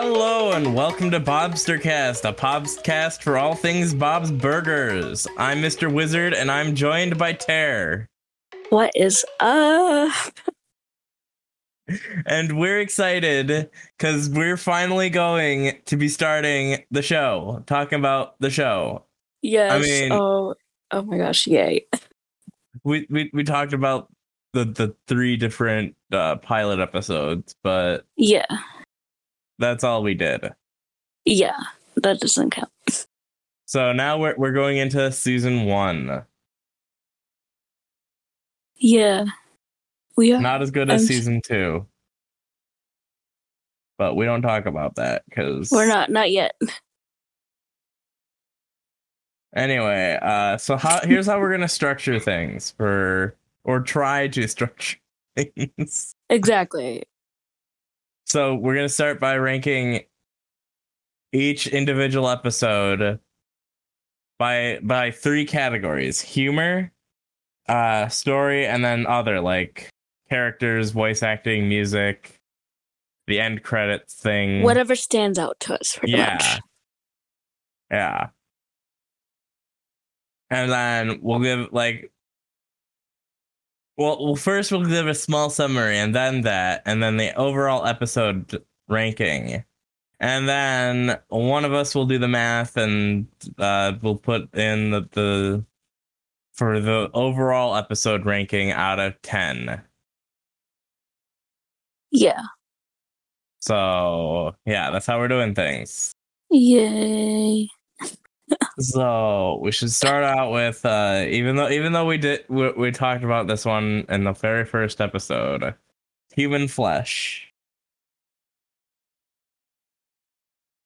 Hello and welcome to Bobstercast, a podcast for all things Bob's Burgers. I'm Mr. Wizard and I'm joined by Tear. What is up? And we're excited because we're finally going to be starting the show, talking about the show. Yes. I mean- oh, oh my gosh! Yay! We we, we talked about the, the three different uh, pilot episodes, but Yeah, that's all we did. yeah. That doesn't count. So now we're we're going into season one. Yeah, we are. Not as good as I'm- season two. But we don't talk about that because We're not. Not yet. Anyway, uh, so how here's how we're gonna structure things for or try to structure things. Exactly. So we're gonna start by ranking each individual episode by by three categories: humor, uh, story, and then other like characters, voice acting, music, the end credits thing. Whatever stands out to us, pretty yeah. much. Yeah. And then we'll give like well, well first we'll give a small summary and then that and then the overall episode ranking. And then one of us will do the math and uh we'll put in the, the for the overall episode ranking out of 10. Yeah. So, yeah, that's how we're doing things. Yay! So we should start out with uh even though even though we did we, we talked about this one in the very first episode, human flesh.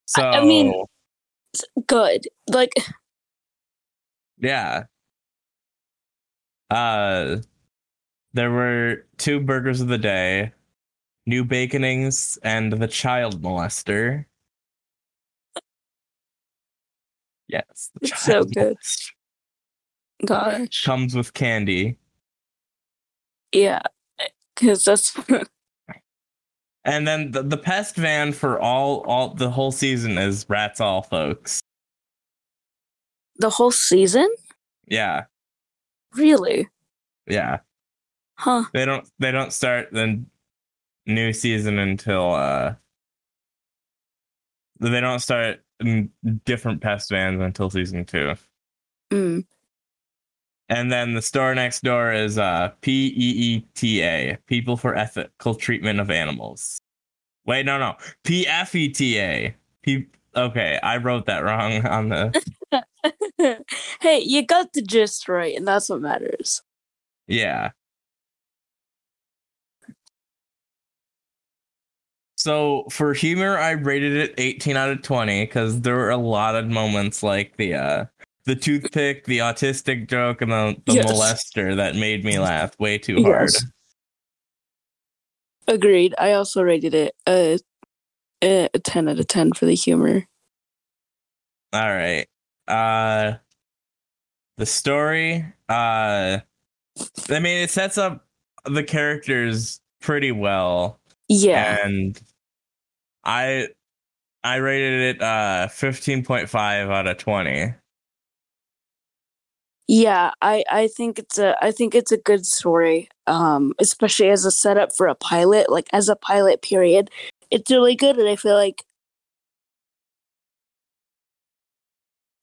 So I- I mean- Good. Like, yeah. Uh there were two burgers of the day, new baconings and the child molester. Yes, It's so good. gosh. comes with candy. Yeah. Because that's And then the, the pest van for all all the whole season is rats all folks. the whole season. Yeah. Really? Yeah. Huh? They don't they don't start the new season until uh they don't start different pest vans until season 2. Mm. And then the store next door is uh P E E T A, People for Ethical Treatment of Animals. Wait, no, no. P F E T A. P Okay, I wrote that wrong on the hey, you got the gist right, and that's what matters. Yeah. So for humor, I rated it 18 out of 20 because there were a lot of moments like the uh the toothpick, the autistic joke, and the, the Yes. molester that made me laugh way too hard. Agreed. I also rated it a, a, a 10 out of 10 for the humor. All right. Uh the story, uh I mean it sets up the characters pretty well. Yeah. and I I rated it uh 15.5 out of 20. Yeah, I, I think it's a I think it's a good story. Um, especially as a setup for a pilot, like as a pilot period. It's really good and I feel like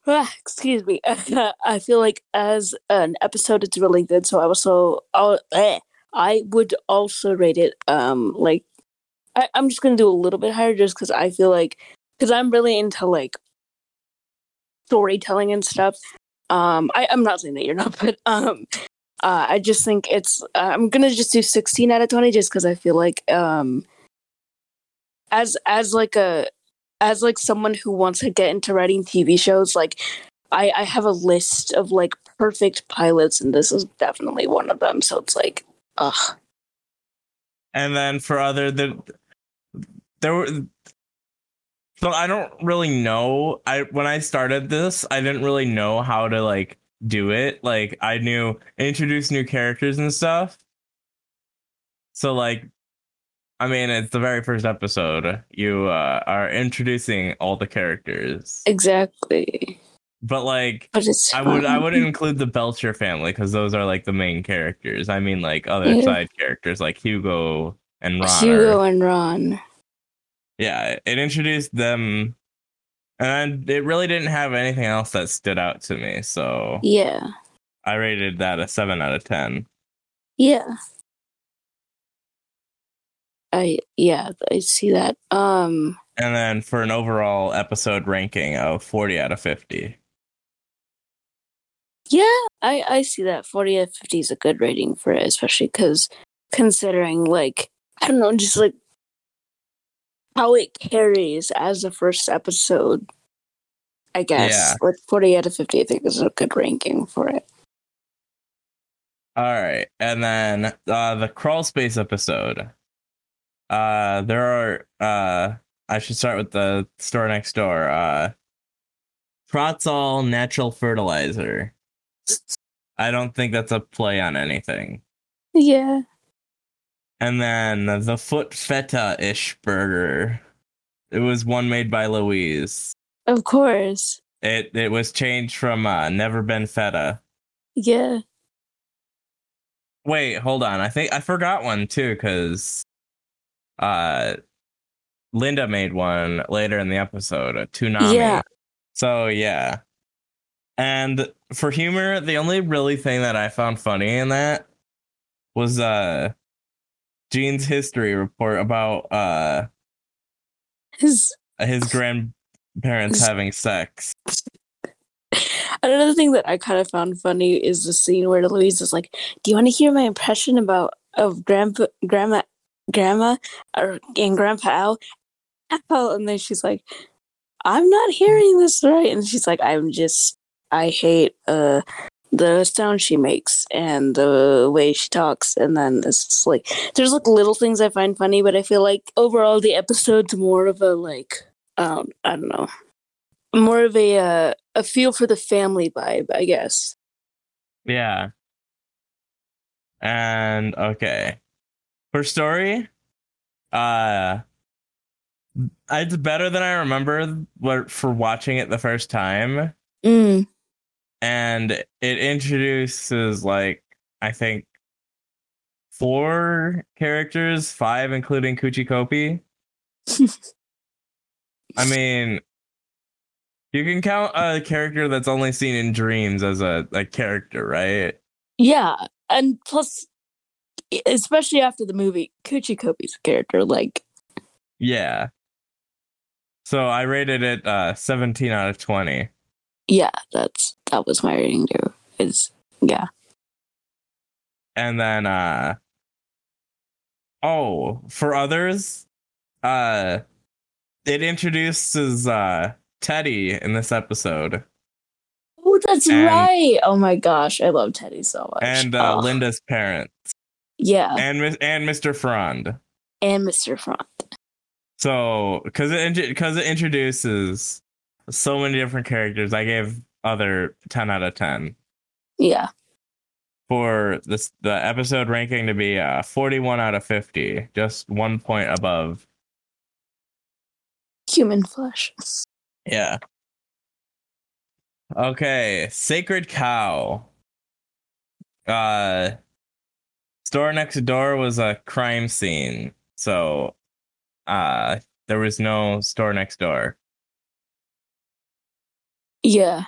excuse me. I feel like as an episode it's really good, so I also I'll, eh, I would also rate it um like I, I'm just gonna do a little bit higher just because I feel like because I'm really into like storytelling and stuff. Um, I, I'm not saying that you're not, but um, uh, I just think it's. I'm gonna just do 16 out of 20 just because I feel like um, as as like a as like someone who wants to get into writing TV shows, like I I have a list of like perfect pilots, and this is definitely one of them. So it's like, ugh. And then for other the there were so I don't really know. I when I started this, I didn't really know how to like do it. Like I knew introduce new characters and stuff. So like I mean, it's the very first episode. You uh, are introducing all the characters, Exactly. but like, But it's I would I wouldn't include the Belcher family because those are like the main characters. I mean, like other Yeah. side characters like Hugo and Ron. Hugo are- and Ron. Yeah, it introduced them, and it really didn't have anything else that stood out to me. So Yeah. I rated that a seven out of ten. Yeah. I yeah, I see that. Um And then for an overall episode ranking of 40 out of 50. yeah, I I see that. 40 out of 50 is a good rating for it, especially cuz considering like I don't know, just like how it carries as the first episode. I guess Yeah. like 40 out of 50 I think is a good ranking for it. All right. And then uh, the crawl space episode. Uh, there are, uh, I should start with the store next door. Uh, Protzol natural fertilizer. I don't think that's a play on anything. Yeah. And then the foot feta ish burger. It was one made by Louise. Of course. It it was changed from uh, never been feta. Yeah. Wait, hold on. I think I forgot one too because uh Linda made one later in the episode, a Toonami. Yeah. So yeah. And for humor, the only really thing that I found funny in that was uh Gene's history report about uh His his grandparents having sex. Another thing that I kind of found funny is the scene where Louise is like, "Do you want to hear my impression about of grandpa, grandma, grandma, or and grandpa Al?" Al, and then she's like, "I'm not hearing this right," and she's like, "I'm just, I hate uh the sound she makes and the way she talks," and then it's just like, there's like little things I find funny, but I feel like overall the episode's more of a like, um, I don't know more of a uh, a feel for the family vibe, I guess. Yeah. And okay. For story, uh it's better than I remember for watching it the first time. Mm. And it introduces like I think four characters, five including Kuchi Kopi. I mean you can count a character that's only seen in dreams as a, a character, right? Yeah, and plus, especially after the movie, Kuchi Kopi's character, like, Yeah. So I rated it uh 17 out of 20. yeah, that's that was my reading too. Is yeah, And then uh oh, for others, uh it introduces uh Teddy in this episode oh, that's And- right. Oh my gosh, I love Teddy so much. and uh, Oh, Linda's parents yeah, and and Mr. Frond. and Mr. Frond. So, cuz it because it introduces so many different characters, I gave other 10 out of 10. Yeah, for this the episode ranking to be uh 41 out of 50 just one point above. Human flesh. yeah. Okay sacred cow. Uh store next door was a crime scene so uh there was no store next door. Yeah,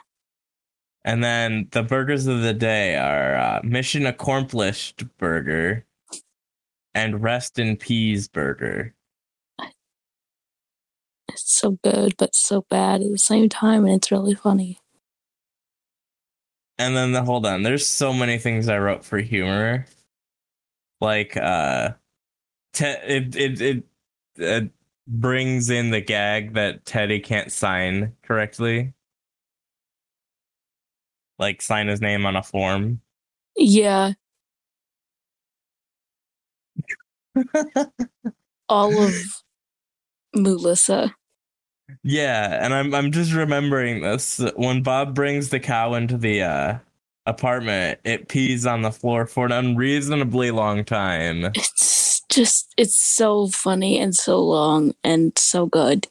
and then the burgers of the day are uh, mission accomplished burger and rest in peas burger it's so good, but so bad at the same time, and it's really funny. And then the hold on, there's so many things I wrote for humor. Like uh te- it, it it it brings in the gag that Teddy can't sign correctly. Like sign his name on a form. Yeah, all of Melissa. yeah, and I'm I'm just remembering this. When Bob brings the cow into the uh apartment, it pees on the floor for an unreasonably long time. It's just it's so funny and so long and so good.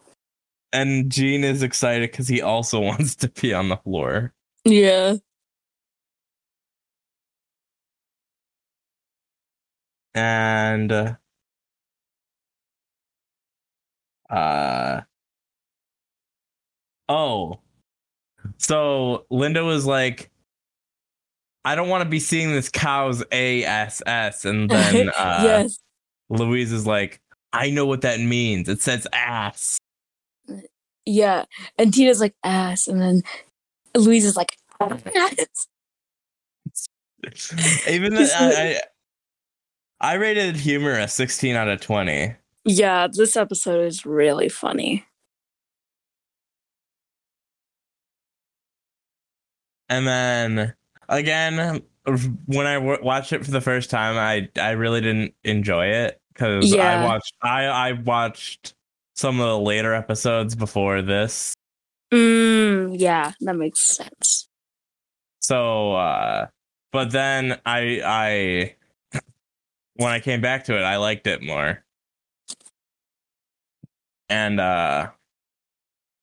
And Gene is excited because he also wants to be on the floor. Yeah. And uh, uh oh. So Linda was like I don't want to be seeing this cow's ASS and then uh yes. Louise is like I know what that means. It says ass. Yeah. And Tina's like ass and then Louise is like. Even the, I, I I rated humor a 16 out of 20. Yeah, this episode is really funny. And then again, when I w- watched it for the first time, I I really didn't enjoy it because Yeah. I watched I I watched some of the later episodes before this. Mm, yeah, that makes sense. So uh but then I I when I came back to it, I liked it more. And uh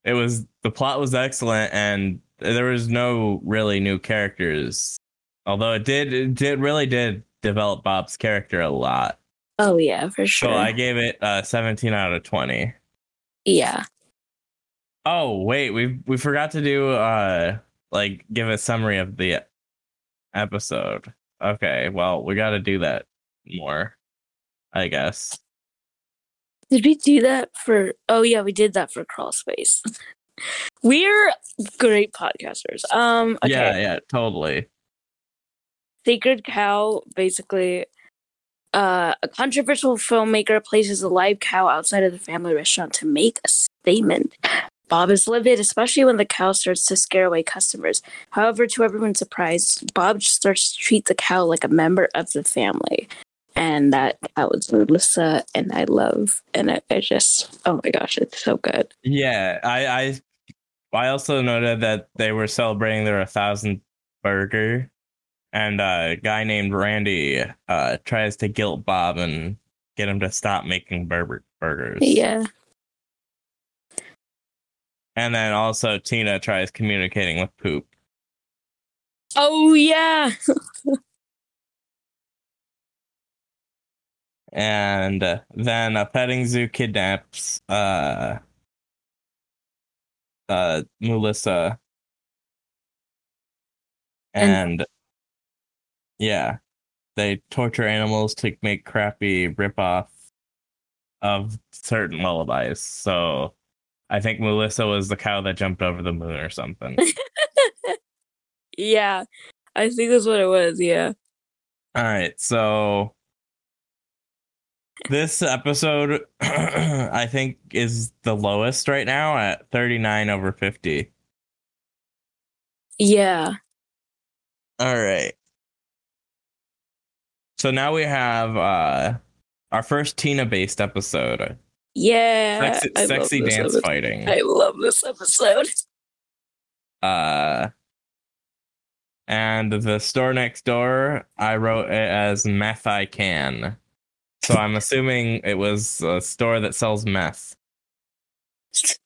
it was the plot was excellent and there was no really new characters. Although it did it did really did develop Bob's character a lot. Oh yeah, for sure. So I gave it uh 17 out of 20. yeah. Oh, wait, we we forgot to do uh like give a summary of the episode. Okay, well, we got to do that more, I guess. Did we do that for Oh yeah, we did that for Crawl Space. We're great podcasters. Um okay. Yeah, yeah, totally. Sacred Cow basically uh, a controversial filmmaker places a live cow outside of the family restaurant to make a statement. Bob is livid, especially when the cow starts to scare away customers. However, to everyone's surprise, Bob starts to treat the cow like a member of the family. And that cow is Melissa, and I love, and I, I just, oh my gosh, it's so good. Yeah, I I I also noted that they were celebrating their 1000th burger and a guy named Randy uh tries to guilt Bob and get him to stop making burger burgers. Yeah. And then also Tina tries communicating with Poop. Oh, yeah. and uh, then a petting zoo kidnaps uh uh Melissa and, yeah they torture animals to make crappy ripoff of certain lullabies so I think Melissa was the cow that jumped over the moon or something. yeah. I think that's what it was. Yeah. All right, so this episode I think is the lowest right now at 39 over 50. Yeah. All right. So now we have uh our first Tina based episode. Yeah. Sexy, sexy dance episode. fighting. I love this episode. Uh and the store next door, I wrote it as meth I can. So I'm assuming it was a store that sells meth.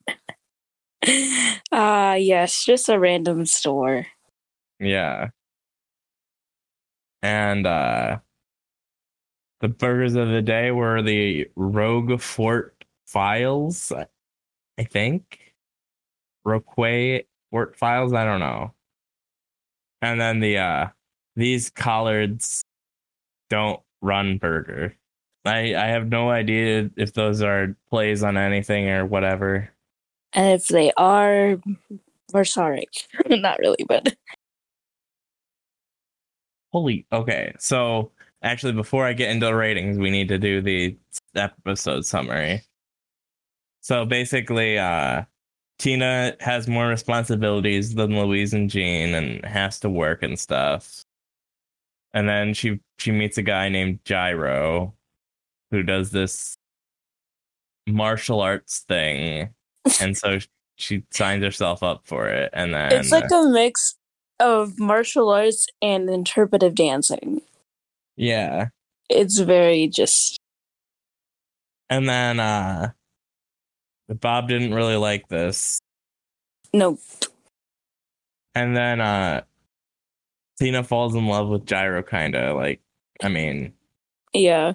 Ah, yes, just a random store. Yeah. And uh the burgers of the day were the Roquefort Files, I think. Roquet Fort Files, I don't know. And then the uh these collards don't run burger. I I have no idea if those are plays on anything or whatever. And if they are, we're sorry. Not really, but Holy okay. So actually before I get into the ratings, we need to do the episode summary. So basically, uh Tina has more responsibilities than Louise and Gene and has to work and stuff. And then she she meets a guy named Jairo who does this martial arts thing. and so she signs herself up for it and then it's like a mix of martial arts and interpretive dancing. yeah. It's very just And then uh Bob didn't really like this. No. And then uh Tina falls in love with Jairo kinda like I mean Yeah.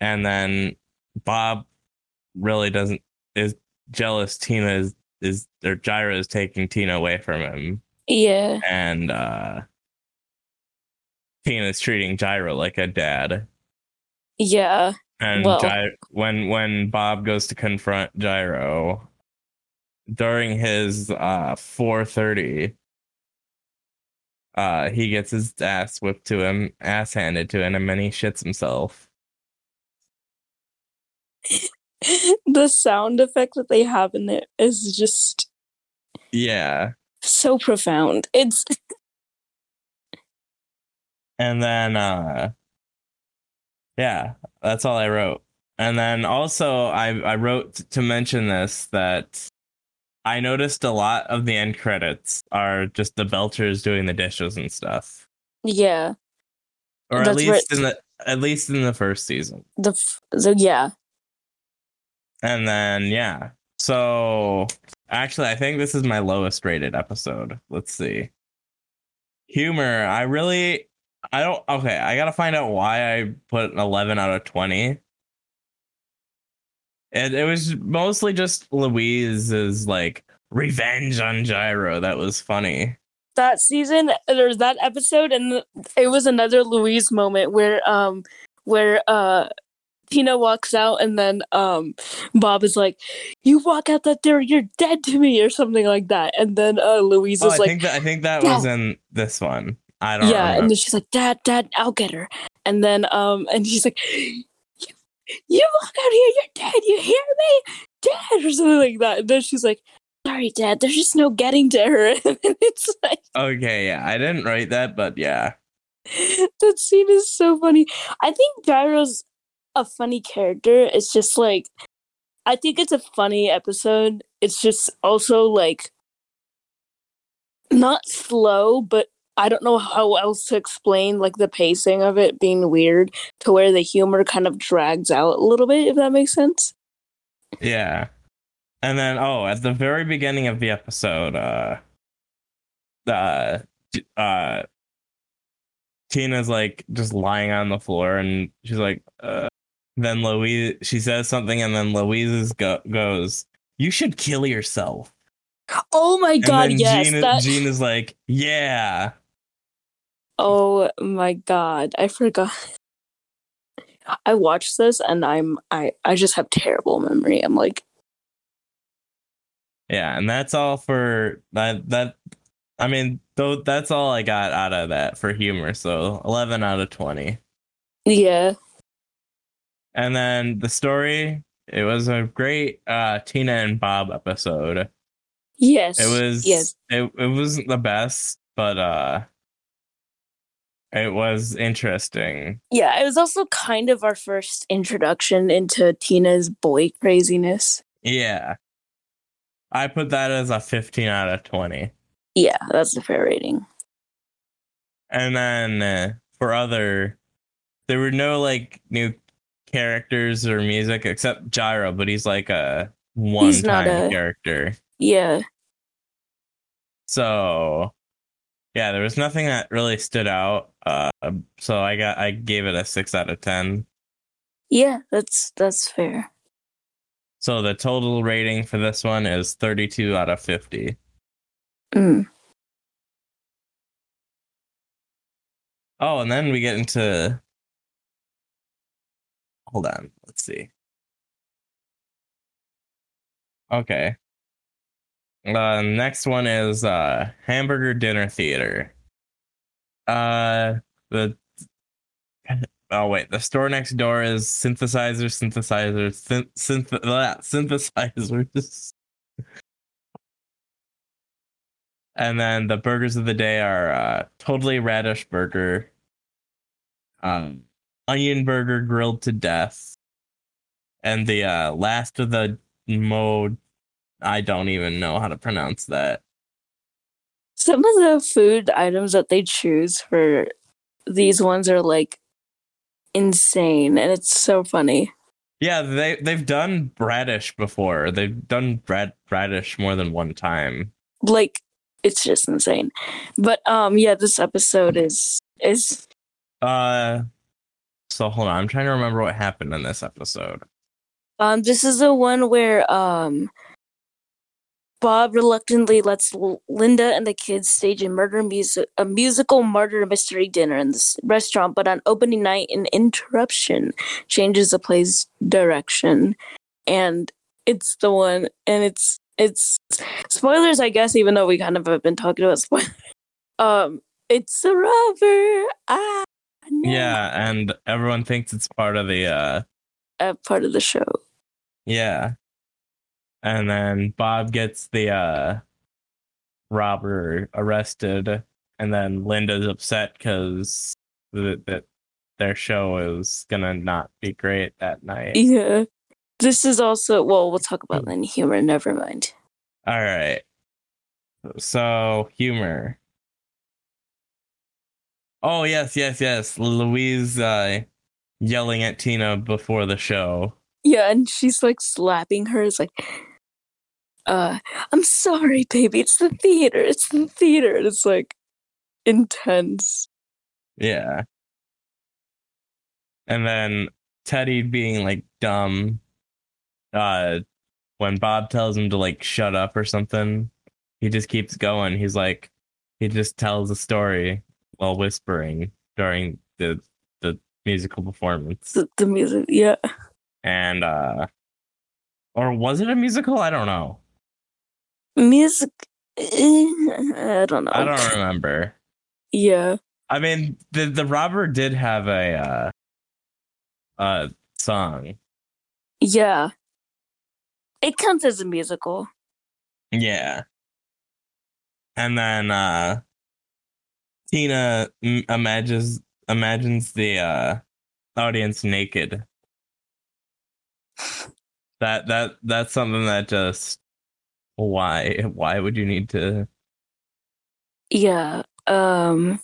and then Bob really doesn't is jealous Tina is is or Jairo is taking Tina away from him Yeah. and uh Tina's treating Jairo like a dad. Yeah. And Well- Gy- when when Bob goes to confront Jairo during his uh 430 uh he gets his ass whipped to him, ass handed to him, and then he shits himself. the sound effect that they have in it is just Yeah. so profound. It's And then uh yeah, that's all I wrote. And then also I I wrote to mention this that I noticed a lot of the end credits are just the Belchers doing the dishes and stuff. yeah. Or at That's where least in the at least in the first season. The f- the yeah. And then yeah. So actually I think this is my lowest rated episode. Let's see. Humor, I really I don't okay, I got to find out why I put an 11 out of 20. And it was mostly just Louise's like revenge on Jairo that was funny. That season, there's that episode, and it was another Louise moment where um where uh Tina walks out, and then um Bob is like, "You walk out that door, you're dead to me," or something like that, and then uh Louise Oh, is I like, think that I think that was in this one. I don't yeah remember. and then she's like dad dad i'll get her and then um and he's like you, you walk out here you're dead you hear me dad or something like that and then she's like sorry dad there's just no getting to her and it's like okay, yeah. I didn't write that, but yeah. that scene is so funny i think Jairo's a funny character it's just like i think it's a funny episode it's just also like not slow but i don't know how else to explain like the pacing of it being weird to where the humor kind of drags out a little bit if that makes sense Yeah. And then oh, at the very beginning of the episode, uh uh uh Tina's like just lying on the floor and she's like uh then Louise she says something and then Louise go- goes, You should kill yourself. oh my And god then yes Gene, that Gene is like, Yeah. Oh my god i forgot i watched this and i'm i i just have terrible memory i'm like Yeah, and that's all for that that I mean, though that's all I got out of that for humor, so eleven out of twenty. yeah And then the story, it was a great uh Tina and Bob episode. yes It was yes it, it wasn't the best, but uh it was interesting. Yeah, it was also kind of our first introduction into Tina's boy craziness. Yeah. I put that as a 15 out of 20. Yeah, that's a fair rating. And then uh, for other there were no like new characters or music except Jairo, but he's like a one time a- character. Yeah. So yeah, there was nothing that really stood out. Uh, so I got I gave it a six out of ten. Yeah, that's that's fair. So the total rating for this one is thirty two out of fifty. Mm. Oh, and then we get into. Hold on, let's see. Okay. Uh, next one is uh hamburger dinner theater. Uh, the oh wait, the store next door is synthesizer, synthesizer, synth, synth, synthesizers. And then the burgers of the day are uh, totally radish burger, um, onion burger grilled to death, and the uh, last of the mode. I don't even know how to pronounce that. Some of the food items that they choose for these ones are like insane and it's so funny. Yeah, they they've done radish before. They've done Brad Bradish more than one time. Like it's just insane. But um yeah, this episode is is Uh so hold on, I'm trying to remember what happened in this episode. um this is the one where um Bob reluctantly lets Linda and the kids stage a murder music a musical murder mystery dinner in this restaurant, but on opening night an interruption changes the play's direction. And it's the one and it's it's spoilers, I guess, even though we kind of have been talking about spoilers. Um it's a robber. Ah no. Yeah, and everyone thinks it's part of the uh A part of the show. yeah. And then Bob gets the uh robber arrested and then Linda's upset cuz that their show is gonna not be great that night. Yeah. This is also well, we'll talk about that in humor, never mind. All right. So humor. Oh yes, yes, yes. Louise uh, yelling at Tina before the show. Yeah, and she's like slapping her. It's like uh I'm sorry, baby, it's the theater, it's the theater. And it's like intense. Yeah. And then Teddy being like dumb. Uh, when Bob tells him to like shut up or something, he just keeps going. He's like, he just tells a story while whispering during the the musical performance. The, the music, yeah. and uh or was it a musical i don't know Music eh, I don't know. i don't remember Yeah. i mean the the robber did have a uh uh song Yeah. It counts as a musical. yeah and then uh tina m- imagines imagines the uh audience naked that that that's something that just why why would you need to Yeah. Um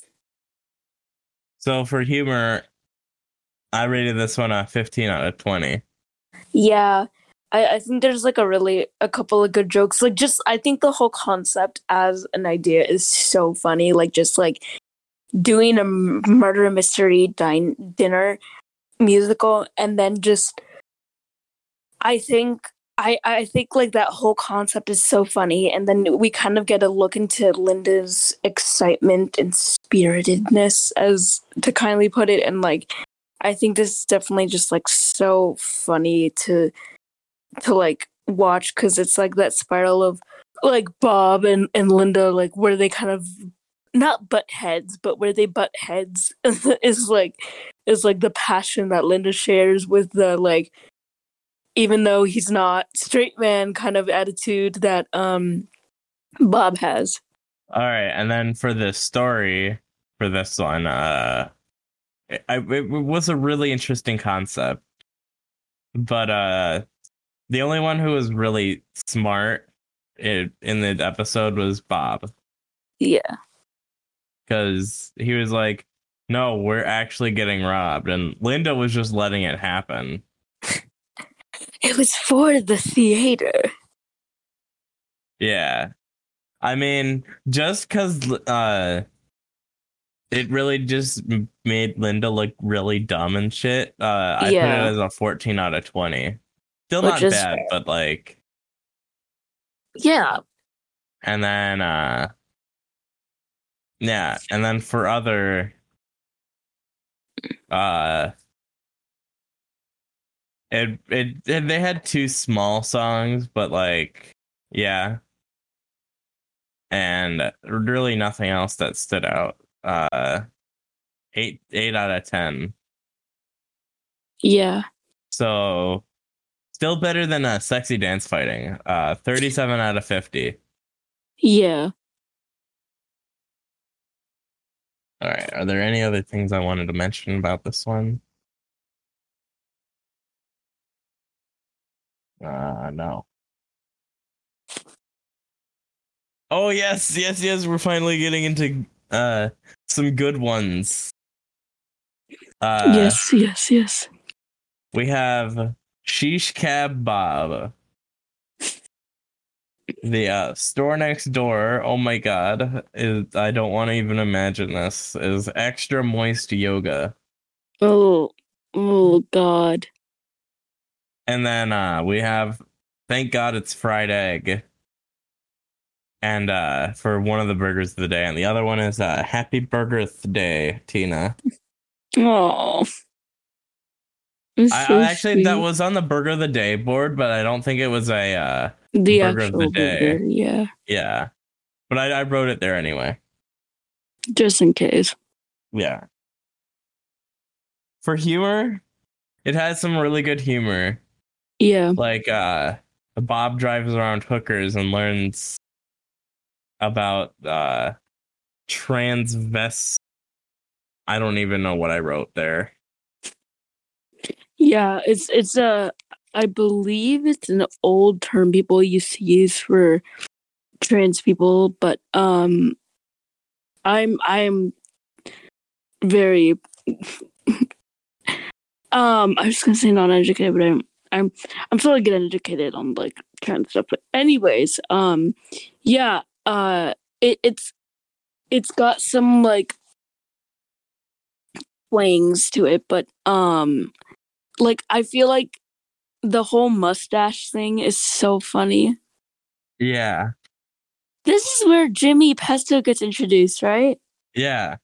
So for humor, I rated this one a 15 out of 20. Yeah, I, I think there's like a really a couple of good jokes. Like just I think the whole concept as an idea is so funny. Like just like doing a murder mystery dine dinner musical and then just I think I I think like that whole concept is so funny and then we kind of get a look into Linda's excitement and spiritedness as to kindly put it and like I think this is definitely just like so funny to to like watch because it's like that spiral of like Bob and and Linda like where they kind of not butt heads but where they butt heads is like is like the passion that Linda shares with the like even though he's not straight man kind of attitude that um Bob has. All right, and then for the story for this one, uh, it, it was a really interesting concept, but uh, the only one who was really smart in, in the episode was Bob Yeah. because he was like, "No, we're actually getting robbed," and Linda was just letting it happen. It was for the theater. Yeah. I mean, just because uh, it really just made Linda look really dumb and shit, uh, I put it as a 14 out of 20. Still Which not bad, fair. but like, Yeah. and then, uh, yeah, and then for other, uh, it, it, it they had two small songs, but like, yeah, and really nothing else that stood out. Uh, eight eight out of ten. Yeah. So still better than a sexy dance fighting. Uh, thirty-seven out of fifty. Yeah. All right. Are there any other things I wanted to mention about this one? Uh, no. Oh yes, yes, yes. We're finally getting into uh some good ones. Uh, yes, yes, yes. we have Sheesh Cab Bob. The uh, store next door, oh my god, is I don't want to even imagine this, is extra moist yoga. Oh, oh God. And then uh we have thank God it's fried egg. And uh for one of the burgers of the day, and the other one is uh Happy Burger Day, Tina. Oh. I, I actually that was on the burger of the day board, but I don't think it was a uh the burger of actual the day. burger, yeah. yeah. But I, I wrote it there anyway. Just in case. Yeah. For humor, it has some really good humor. Yeah. Like uh Bob drives around hookers and learns about uh transvest I don't even know what I wrote there. Yeah, it's it's a I believe it's an old term people used to use for trans people, but um I'm I'm very um I was gonna say non educated, but I'm I'm I'm still getting educated on like trans stuff. But anyways, um yeah, uh it, it's it's got some like flangs to it, but um like I feel like the whole mustache thing is so funny. Yeah. This is where Jimmy Pesto gets introduced, right? Yeah.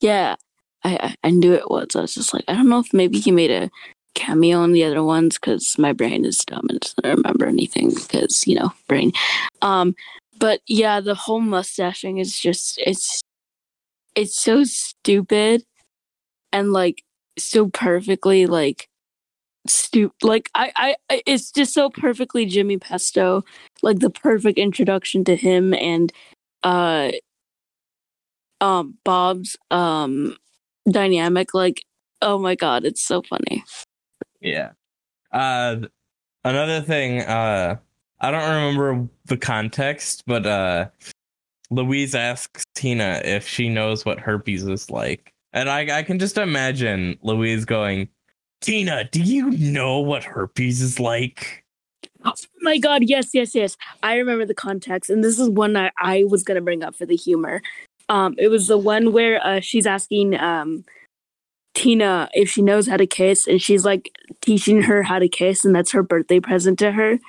Yeah. I I, I knew it was. I was just like, I don't know if maybe he made a cameo in the other ones because my brain is dumb and doesn't remember anything because you know brain. Um, but yeah, the whole mustaching is just it's it's so stupid and like so perfectly like stu like I I it's just so perfectly Jimmy Pesto like the perfect introduction to him and uh um Bob's um dynamic like oh my god it's so funny Yeah. Uh another thing, uh I don't remember the context, but uh Louise asks Tina if she knows what herpes is like. And I I can just imagine Louise going, Tina, do you know what herpes is like? Oh my god, yes, yes, yes. I remember the context, and this is one I, I was gonna bring up for the humor. Um, it was the one where uh, she's asking um Tina if she knows how to kiss, and she's like teaching her how to kiss, and that's her birthday present to her.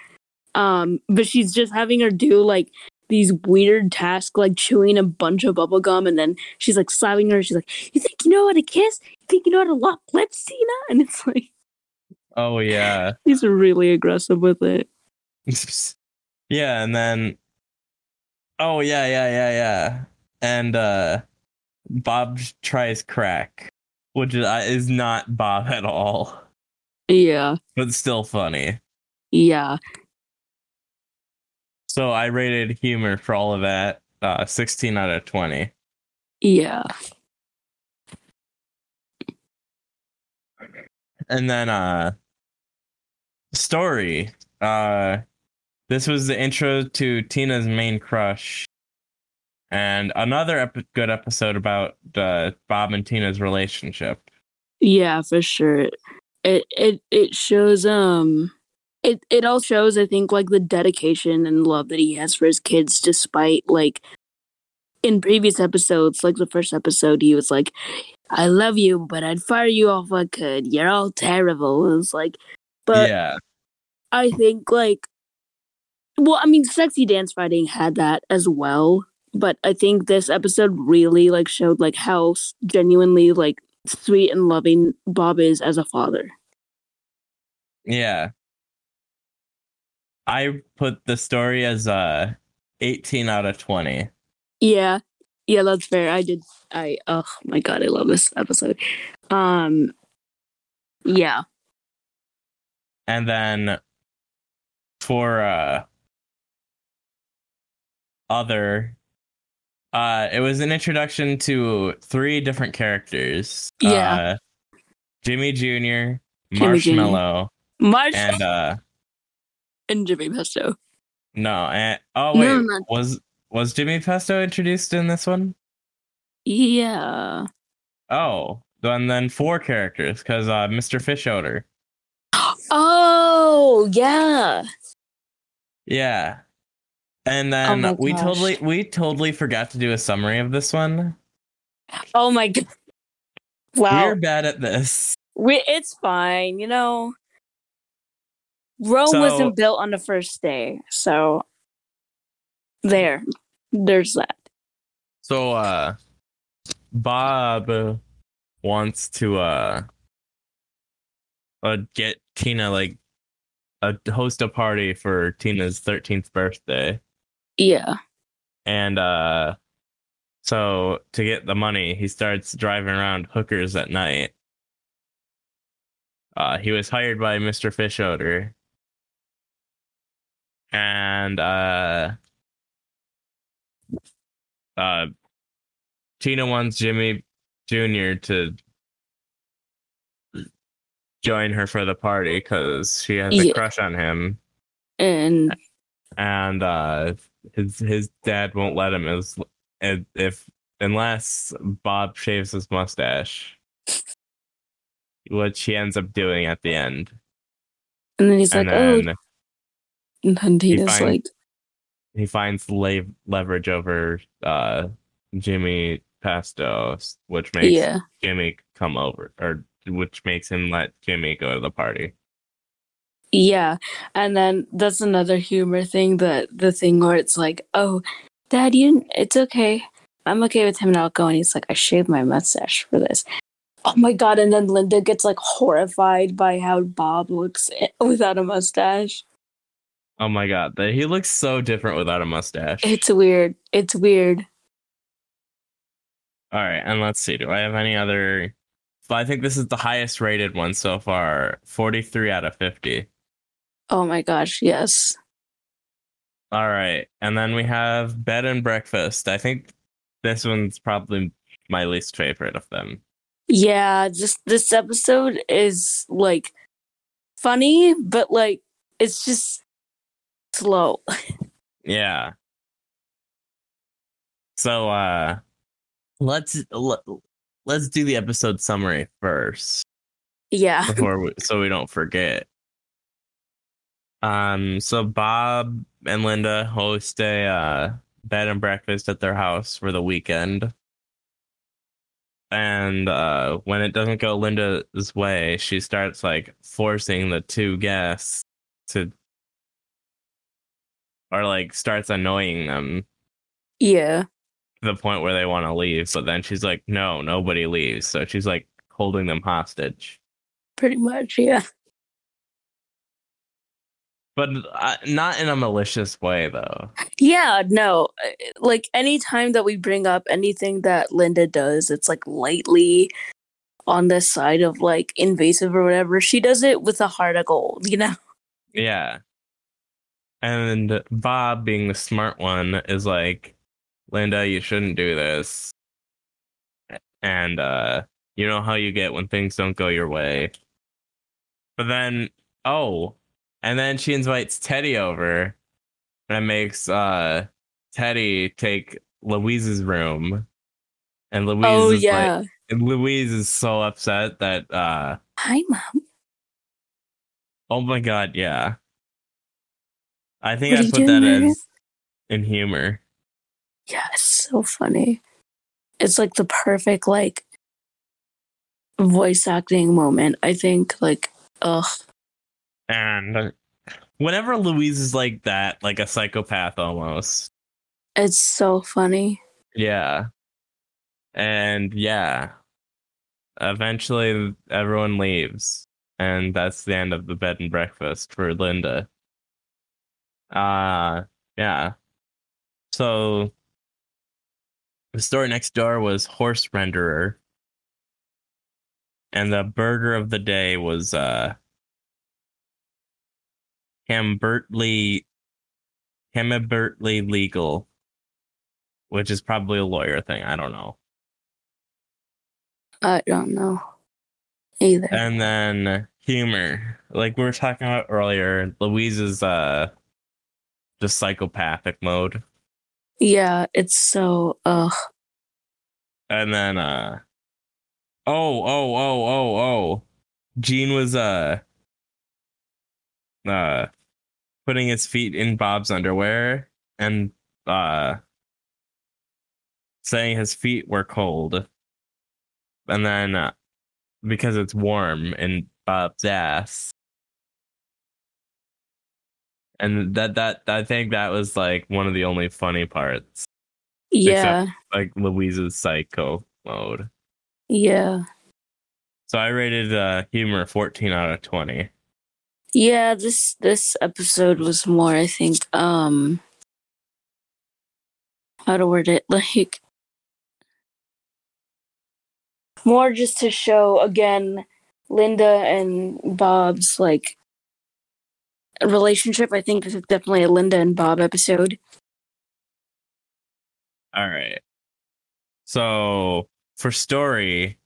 Um, but she's just having her do like these weird tasks, like chewing a bunch of bubble gum, and then she's like slapping her. She's like, "You think you know how to kiss? You think you know how to lock lips, Tina?" And it's like Oh yeah. he's really aggressive with it. yeah, and then Oh yeah, yeah, yeah, yeah. And uh Bob tries crack, which is, uh, is not Bob at all, Yeah, but still funny. yeah. So I rated humor for all of that uh 16 out of 20. Yeah. And then uh story. Uh this was the intro to Tina's main crush. And another ep- good episode about uh, Bob and Tina's relationship. Yeah, for sure. It it it shows um it it all shows I think like the dedication and love that he has for his kids despite like in previous episodes, like the first episode, he was like, I love you, but I'd fire you off if I could. You're all terrible. It was like but yeah. I think like well, I mean sexy dance fighting had that as well. But I think this episode really like showed like how genuinely like sweet and loving Bob is as a father. Yeah. I put the story as uh 18 out of 20. Yeah. Yeah, that's fair. I did I oh my god, I love this episode. Um yeah. And then for uh other uh it was an introduction to three different characters. Yeah. Uh, Jimmy Jr., Marshmallow, Marsh and uh and Jimmy Pesto. no, and oh No, wait, not- was was Jimmy Pesto introduced in this one? Yeah. Oh, and then four characters because uh Mr. Fischoeder. Oh yeah. Yeah. And Oh then my we gosh. totally we totally forgot to do a summary of this one. Oh my god. Wow. We're bad at this. We, it's fine, you know. Rome So- wasn't built on the first day, so there, there's that. So uh Bob wants to uh, uh get Tina like a host a party for Tina's 13th birthday. Yeah, And uh so to get the money, he starts driving around hookers at night. Uh he was hired by Mr. Fischoeder. And uh uh Tina wants Jimmy Jr. to join her for the party because she has a Yeah. crush on him and and uh his his dad won't let him as if, unless Bob shaves his mustache, which he ends up doing at the end. and then he's like, and oh, and then Tina's finds- like, he finds leverage over uh Jimmy Pesto, which makes yeah, Jimmy come over, or which makes him let Jimmy go to the party. Yeah, and then that's another humor thing. The the thing where it's like, oh, Dad, you, it's okay. I'm okay with him not going. He's like, I shaved my mustache for this. Oh my god! And then Linda gets like horrified by how Bob looks without a mustache. Oh my god, that he looks so different without a mustache. It's weird. It's weird. All right, and let's see. Do I have any other? But I think this is the highest rated one so far. Forty-three out of fifty. Oh my gosh, yes. All right, and then we have bed and breakfast. I think this one's probably my least favorite of them. Yeah, just this episode is like funny, but like it's just slow. Yeah. So uh, let's let, let's do the episode summary first. Yeah. before we, so we don't forget. Um, so Bob and Linda host a uh, bed and breakfast at their house for the weekend. And uh, when it doesn't go Linda's way, she starts like forcing the two guests to, or like starts annoying them Yeah. to the point where they want to leave. But then she's like, no, nobody leaves. So she's like holding them hostage. Pretty much, yeah. But not in a malicious way though. Yeah, no. uh, Like anytime that we bring up anything that Linda does, it's like lightly on the side of like invasive or whatever. She does it with a heart of gold, you know? Yeah. And Bob, being the smart one, is like, Linda, you shouldn't do this. And uh you know how you get when things don't go your way. But then oh, and then she invites Teddy over and makes uh Teddy take Louise's room. And Louise oh is yeah. like and Louise is so upset that uh Hi, mom. Oh my god, yeah. I think What I put that doing, as in humor. Yeah, it's so funny. It's like the perfect like voice acting moment. I think like ugh. And whenever Louise is like that, like a psychopath almost. It's so funny. Yeah. And yeah. Eventually everyone leaves. And that's the end of the bed and breakfast for Linda. Uh yeah. So the store next door was horse renderer. And the burger of the day was uh Hambertly Hambertly legal. Which is probably a lawyer thing. I don't know. I don't know either. And then humor. Like we were talking about earlier, Louise is uh just psychopathic mode. yeah, it's so ugh. And then uh oh, oh, oh, oh, oh. Gene was uh uh putting his feet in Bob's underwear and uh saying his feet were cold. And then uh, because it's warm in Bob's ass. And that that I think that was like one of the only funny parts. Yeah. Like Louise's psycho mode. Yeah. So I rated uh humor 14 out of 20. Yeah, this this episode was more, I think, um how to word it, like more just to show again Linda and Bob's like relationship. I think this is definitely a Linda and Bob episode. All right. So for story,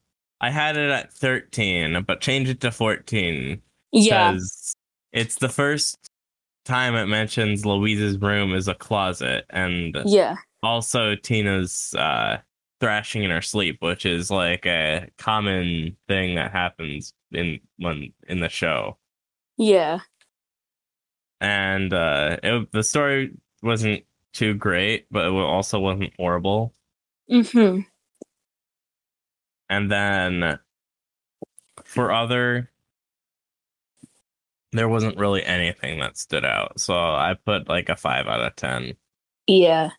I had it at 13, but change it to 14 Yeah. it's the first time it mentions Louise's room is a closet and Yeah. also Tina's uh thrashing in her sleep, which is like a common thing that happens in when in the show. Yeah. And uh it, the story wasn't too great, but it also wasn't horrible. Mm-hmm. And then for other, there wasn't really anything that stood out. So I put like a five out of 10 Yeah.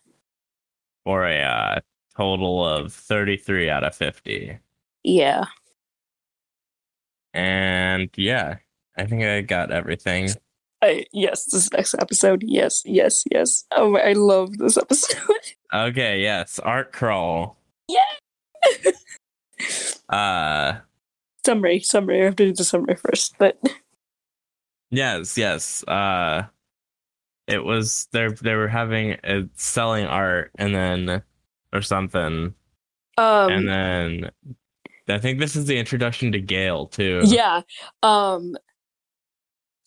or a uh, total of 33 out of 50. Yeah. And yeah, I think I got everything. I, yes, this next episode. Yes, yes, yes. Oh, I love this episode. Okay, yes, art crawl. Yeah. Uh, summary, summary. I have to do the summary first, but yes, yes. Uh, it was they they were having a selling art and then or something, um, and then I think this is the introduction to Gail too. yeah. Um,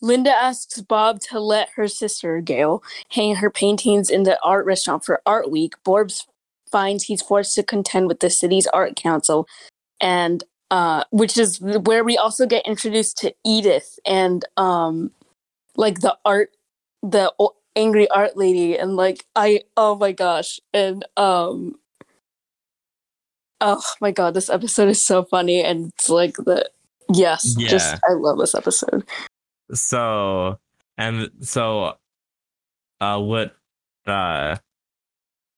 Linda asks Bob to let her sister Gail hang her paintings in the art restaurant for Art Week. Borbs finds he's forced to contend with the city's art council, and uh, which is where we also get introduced to Edith and um, like the art, the angry art lady, and like I, oh my gosh, and um. Oh my god, this episode is so funny and it's like the yes, Yeah. just I love this episode. So and so, uh, what uh,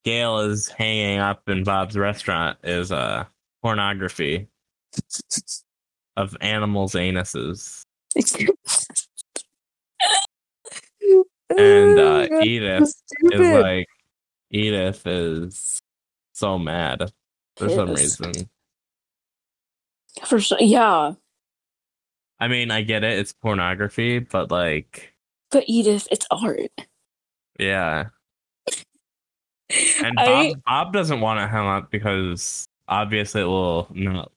Gail is hanging up in Bob's restaurant is uh pornography of animals' anuses. And uh, Edith is like Edith is so mad for some reason. For sure, yeah. I mean, I get it; it's pornography, but like, But Edith, it's art. yeah. And Bob, I Bob doesn't want to hang up because obviously it will not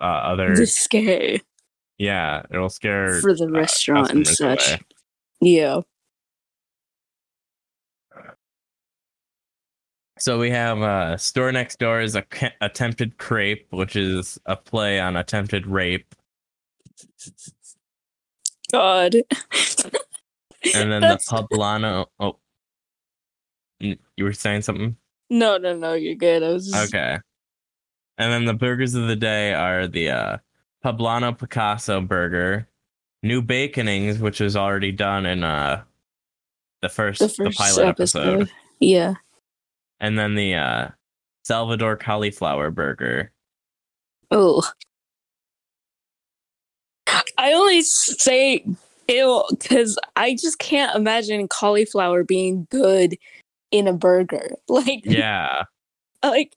uh, other risque yeah it will scare for the uh, restaurant and such. away. Yeah. So we have uh, store next door is a ca- attempted crepe, which is a play on attempted rape, God. and then That's- the poblano. Oh, you were saying something? No, no, no, you're good. I was just, Okay. And then the burgers of the day are the uh, Poblano Picasso burger, New Baconings, which was already done in uh, the first, the the, pilot episode. episode, Yeah. and then the uh, Salvador cauliflower burger. Oh. I only say ew because I just can't imagine cauliflower being good in a burger. Like, Yeah, like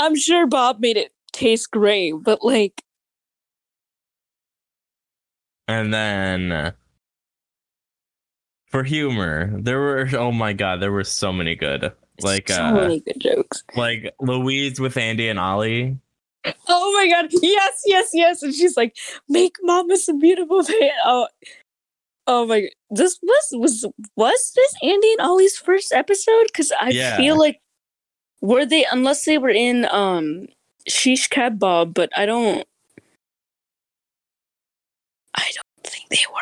I'm sure Bob made it taste great, but like, and then for humor, there were oh my god, there were so many good. Like so uh, many good jokes. like Louise with Andy and Ollie. Oh my god! Yes, yes, yes. And she's like, "Make Mama some beautiful paint." Oh, oh my! This was was was this Andy and Ollie's first episode? Because I Yeah. feel like were they unless they were in um Sheesh Cab Bob, but I don't. I don't think they were.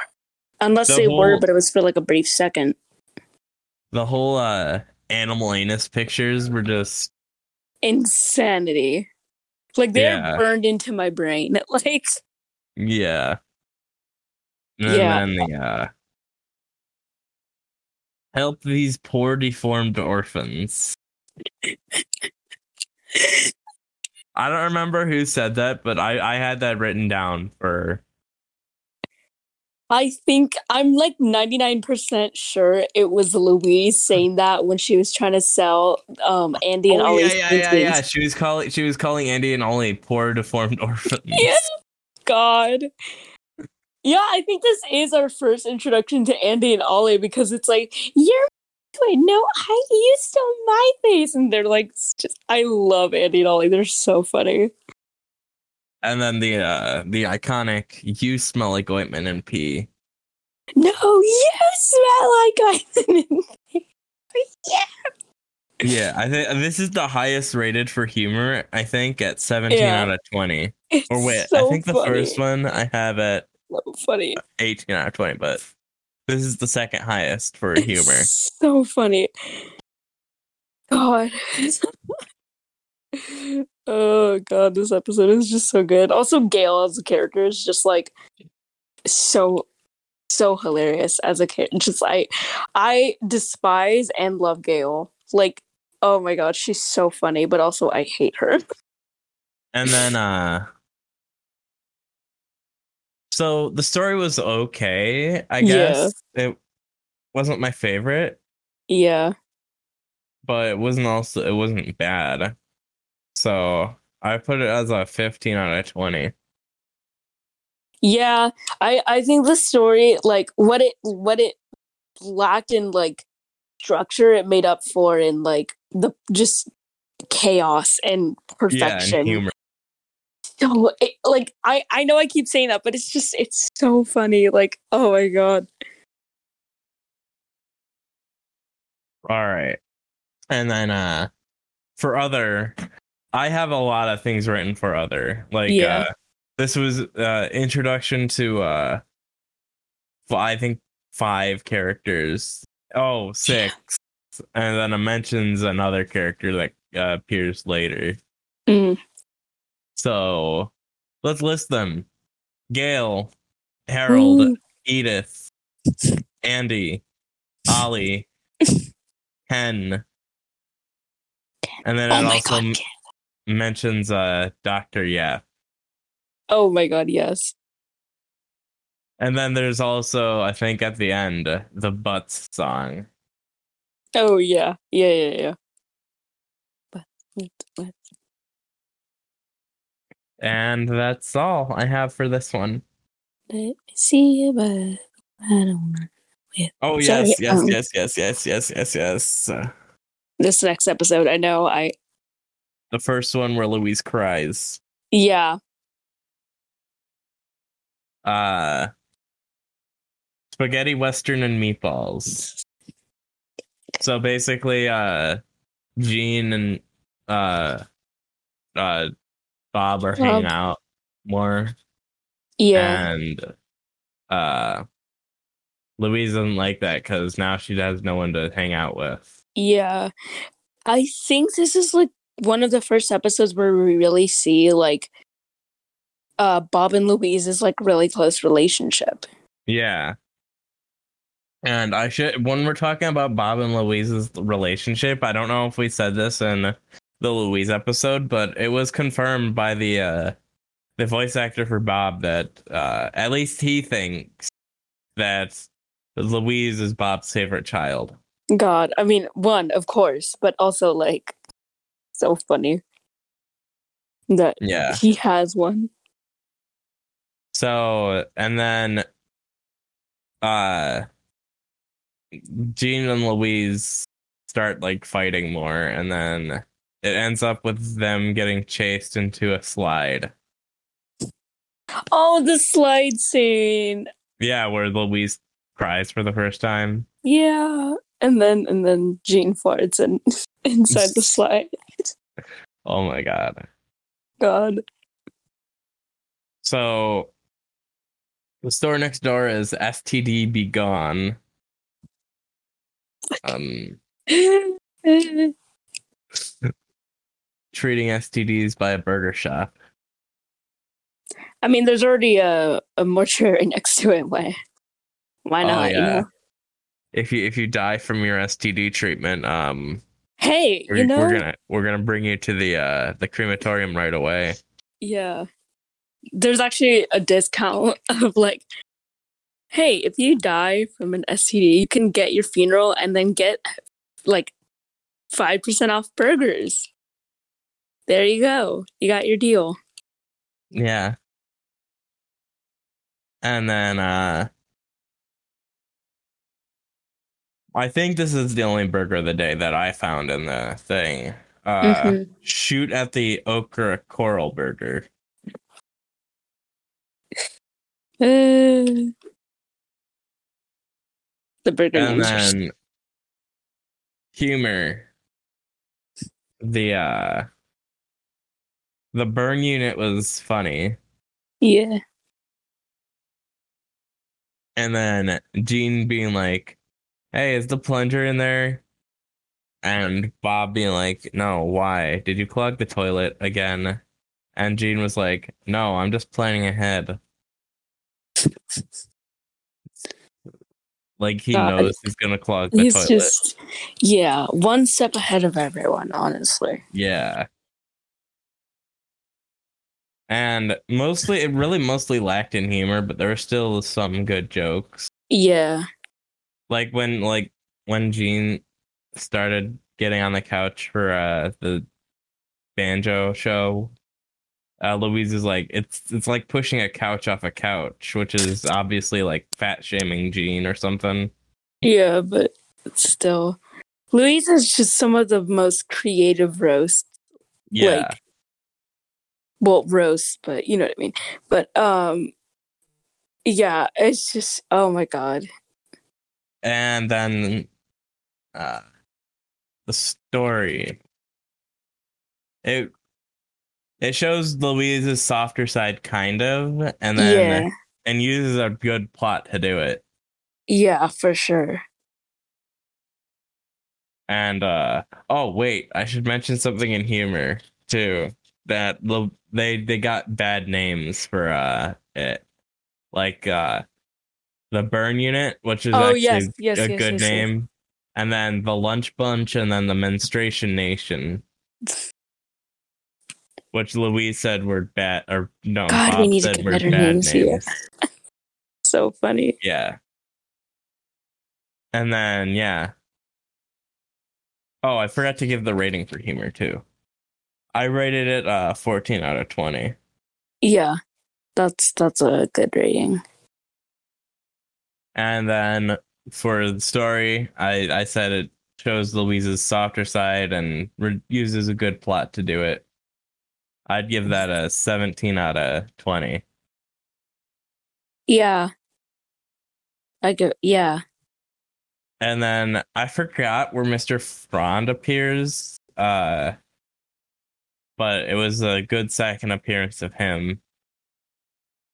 Unless The they were, but it was for like a brief second. The whole uh animal anus pictures were just Insanity. Like they're Yeah. burned into my brain. Like yeah. And Yeah. then the uh help these poor deformed orphans. I don't remember who said that, but I I had that written down for I think I'm like 99% sure it was Louise saying that when she was trying to sell um Andy and Oh, Ollie's yeah, yeah, yeah, yeah. She was calling she was calling Andy and Ollie poor deformed orphans. Yeah. God. Yeah, I think this is our first introduction to Andy and Ollie because it's like, you're No, I you stole my face. And they're like, just, I love Andy and Ollie. They're so funny. And then the uh the iconic you smell like ointment and pee. No, you smell like I. yeah. Yeah, I think this is the highest rated for humor, I think, at 17 Yeah. out of 20. It's Or wait, so I think the funny. first one I have at So funny. 18 out of 20, but this is the second highest for humor. It's so funny. God. oh god, this episode is just so good. Also, Gail as a character is just like so so hilarious as a kid. Just I I despise and love Gail. Like, oh my god, she's so funny, but also I hate her. And then uh so the story was okay, I Yeah. guess. It wasn't my favorite, Yeah. but it wasn't also it wasn't bad. So I put it as a 15 out of 20. Yeah, I I think the story like what it what it lacked in like structure it made up for in like the just chaos and Yeah, perfection. and humor. So it, like I I know I keep saying that, but it's just it's so funny. Like oh my god. All right. And then uh for other I have a lot of things written for other. Like Yeah. uh this was uh introduction to uh f- I think five characters. Oh, six. And then it mentions another character that uh, appears later. Mm. So let's list them. Gail, Harold, Ooh. Edith, Andy, Ollie, Ken, and then Oh it also god. m- mentions uh Doctor Yap. Oh my god, yes. And then there's also, I think, at the end, the Butts song. Oh yeah. Yeah, yeah, yeah. But but, but And that's all I have for this one. let me see you, but I don't know. Oh Sorry, yes, yes, um, yes, yes, yes, yes, yes, yes. Uh, This next episode, I know I the first one where Louise cries. yeah. Uh, spaghetti western and meatballs. So basically, uh, Gene and uh, uh, Bob are hanging out more. Yeah. and uh louise doesn't like that because now she has no one to hang out with Yeah. I think this is like one of the first episodes where we really see like uh Bob and Louise's like really close relationship. yeah and i should when we're talking about bob and louise's relationship i don't know if we said this in the louise episode but it was confirmed by the uh the voice actor for bob that uh at least he thinks that louise is bob's favorite child God, I mean, one, of course, but also like so funny that yeah he has one. So and then uh Gene and Louise start like fighting more and then it ends up with them getting chased into a slide. Oh, the slide scene. Yeah, where Louise cries for the first time. Yeah. And then and then Gene farts and inside the slide. Oh my god. God. So The store next door is STD Be Gone. Um, treating STDs by a burger shop. I mean, there's already a, a mortuary next to it. Why? Why Oh, not? You know? If you if you die from your STD treatment, um, Hey, we're, you know? we're gonna we're gonna bring you to the uh the crematorium right away. Yeah. There's actually a discount of like, hey, if you die from an STD, you can get your funeral and then get like 5% off burgers. There you go. You got your deal. Yeah. And then uh I think this is the only burger of the day that I found in the thing. Uh Mhm. shoot at the okra corral burger. Uh, the burger And names are s- then humor. The uh the burn unit was funny. yeah. And then Gene being like, Hey, is the plunger in there? And Bob being like, No, why? Did you clog the toilet again? And Gene was like, No, I'm just planning ahead. Like he God. knows he's gonna clog the He's toilet. just, yeah, one step ahead of everyone, honestly. Yeah. And mostly, it really mostly lacked in humor, but there were still some good jokes. Yeah. Like when, like when Gene started getting on the couch for uh the banjo show. Uh, Louise is like, it's it's like pushing a couch off a couch, which is obviously like fat shaming Gene or something. Yeah, but it's still. Louise is just some of the most creative roasts Yeah, like well roast but you know what i mean. But um yeah it's just oh my god. And then uh the story. It it shows louise's softer side kind of and then yeah. and uses a good plot to do it. Yeah for sure. And uh oh wait i should mention something in humor too that they they got bad names for uh it like uh the burn unit which is oh actually yes yes a yes, good name. And then the Lunch Bunch, and then the Menstruation Nation, which Louise said were bad, or no, God, Bob we need to get better names names. here. so funny Yeah. And then yeah. Oh, I forgot to give the rating for humor too. I rated it uh 14 out of 20. yeah that's that's a good rating And then for the story, I I said it shows Louise's softer side and re- uses a good plot to do it. I'd give that a 17 out of 20. yeah i go yeah And then I forgot where Mr. Frond appears. Uh but it was a good second appearance of him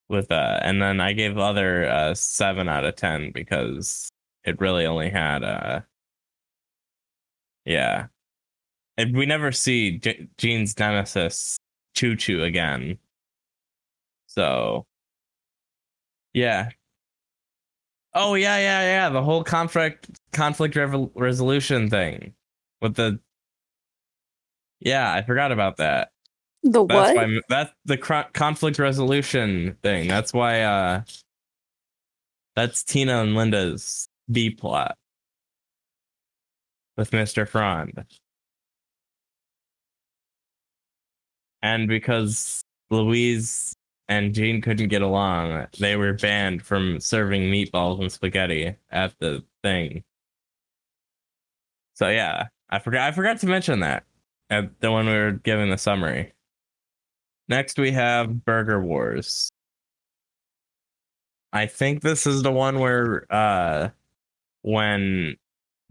with uh and then I gave other uh 7 out of 10 because it really only had uh yeah. And we never see J- Gene's nemesis Choo Choo again. So yeah. Oh yeah, yeah, yeah. The whole conflict conflict revel- resolution thing with the yeah, I forgot about that. the That's what why that's the cro- conflict resolution thing. That's why uh that's Tina and Linda's B plot with Mr. Frond. And because Louise and Gene couldn't get along, they were banned from serving meatballs and spaghetti at the thing. So yeah, I forgot I forgot to mention that at the one we were giving the summary. Next we have Burger Wars. I think this is the one where uh when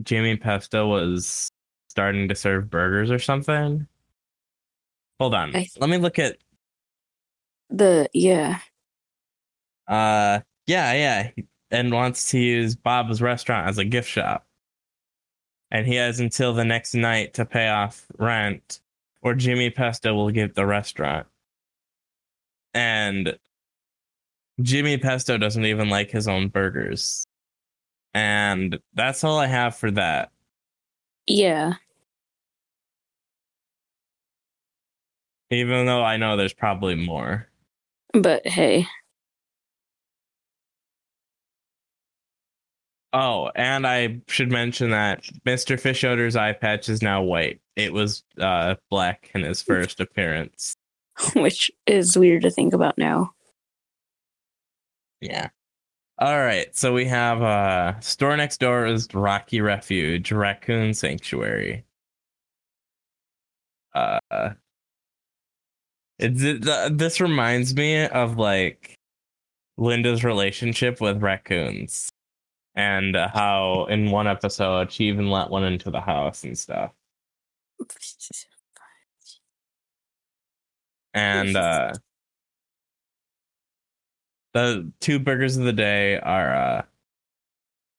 Jimmy Pesto was starting to serve burgers or something. Hold on. I- Let me look at the yeah uh Yeah, yeah, and wants to use Bob's restaurant as a gift shop. And he has until the next night to pay off rent, or Jimmy Pesto will give the restaurant. And Jimmy Pesto doesn't even like his own burgers. And that's all I have for that. Yeah. Even though I know there's probably more. But hey. Oh, and I should mention that Mr. Fischoeder's eye patch is now white. It was uh, black in his first appearance. Which is weird to think about now. Yeah. All right. So we have uh store next door is Rocky Refuge, Raccoon Sanctuary. Uh it's it, uh, this reminds me of like Linda's relationship with raccoons and uh, how in one episode she even let one into the house and stuff. And uh the two burgers of the day are uh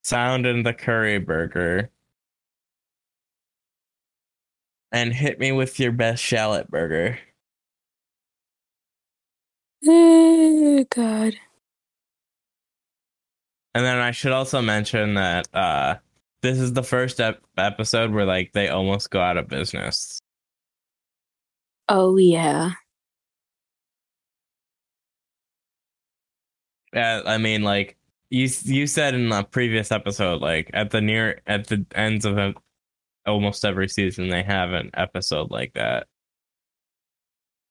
Sound and the Curry Burger. And hit me with your best shallot burger. Oh, God. And then I should also mention that uh this is the first ep- episode where like they almost go out of business. Oh, yeah. Yeah, I mean like you you said in the previous episode like at the near at the ends of a, almost every season they have an episode like that.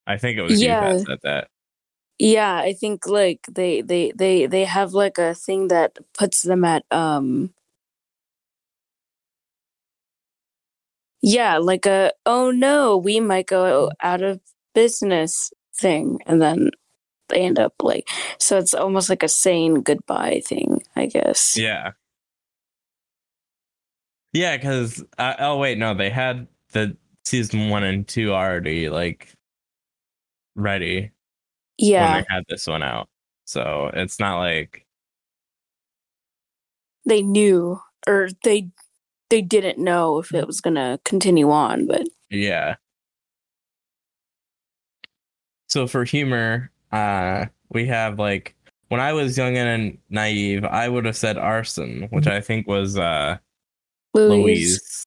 I think it was Yeah. you that said that. Yeah, I think like they they they they have like a thing that puts them at um Yeah, like a oh no, we might go out of business thing and then they end up like so it's almost like a saying goodbye thing, I guess. Yeah. Yeah, because uh, oh wait, no, they had the season one and two already like ready Yeah, when they had this one out. So it's not like they knew or they they didn't know if it was going to continue on, but yeah. So for humor, uh, we have like when I was young and naive, I would have said arson, which I think was uh Louise, Louise.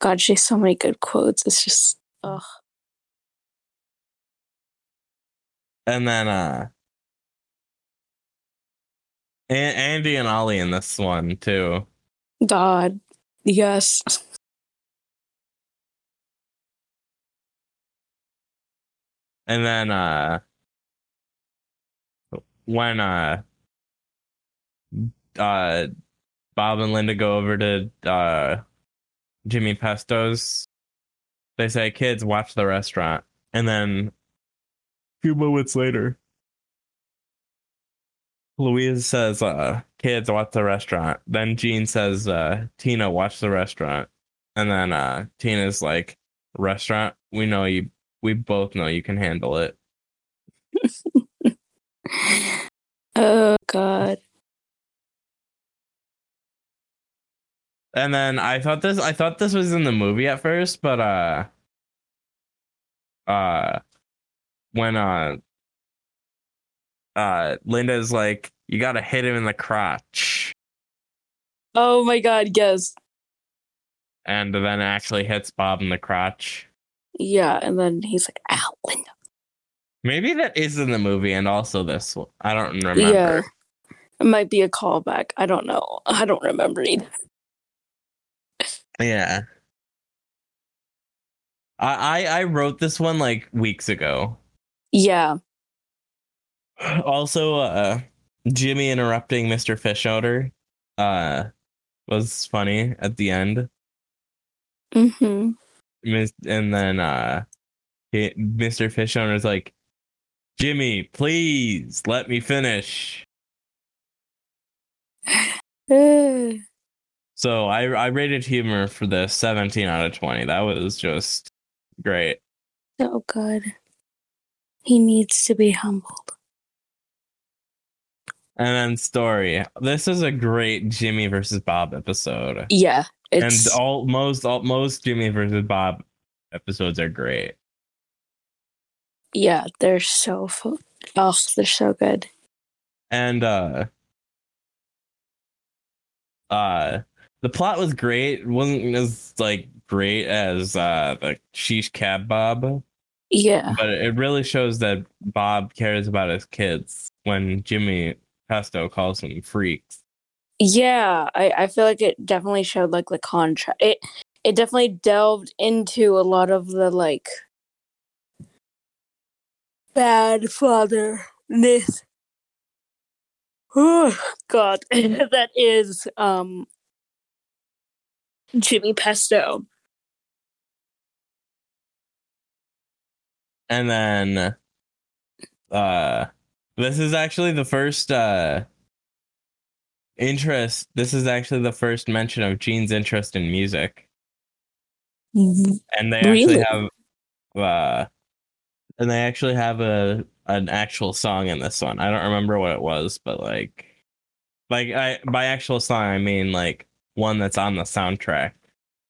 God, she has so many good quotes. It's just ugh. And then uh Andy and Ollie in this one too. God, yes. And then uh when uh uh Bob and Linda go over to uh Jimmy Pesto's, they say, Kids, watch the restaurant. And then few moments later Louise says, uh, kids, watch the restaurant. Then Gene says, uh, Tina, watch the restaurant. And then uh Tina's like, Restaurant, we know you we both know you can handle it. Oh God. And then I thought this I thought this was in the movie at first, but uh uh when uh uh Linda's like, you gotta hit him in the crotch. Oh my God, yes. And then actually hits Bob in the crotch. Yeah, and then he's like, ow, Linda. Maybe that is in the movie and also this one. I don't remember. Yeah. It might be a callback. I don't know. I don't remember either. Yeah. I, I I wrote this one like weeks ago. Yeah. Also, uh Jimmy interrupting Mr. Fischoeder uh was funny at the end. Mm-hmm. And then uh he, Mr. Fischoeder's like, Jimmy, please let me finish. So I I rated humor for this 17 out of 20. That was just great. Oh, God. He needs to be humbled. And then story. This is a great Jimmy versus Bob episode. Yeah, it's and all most all, most Jimmy versus Bob episodes are great. yeah, they're so fu- oh, they're so good. And uh uh the plot was great. It wasn't as like great as uh the Sheesh Cab Bob, Yeah, but it really shows that Bob cares about his kids when Jimmy Pesto calls them freaks. yeah, I I feel like it definitely showed like the contrast. It it definitely delved into a lot of the like bad fatherness. Oh God, that is um Jimmy Pesto. And then uh this is actually the first uh interest this is actually the first mention of Gene's interest in music. And they Really? actually have uh and they actually have a an actual song in this one. I don't remember what it was, but like like I by actual song I mean like one that's on the soundtrack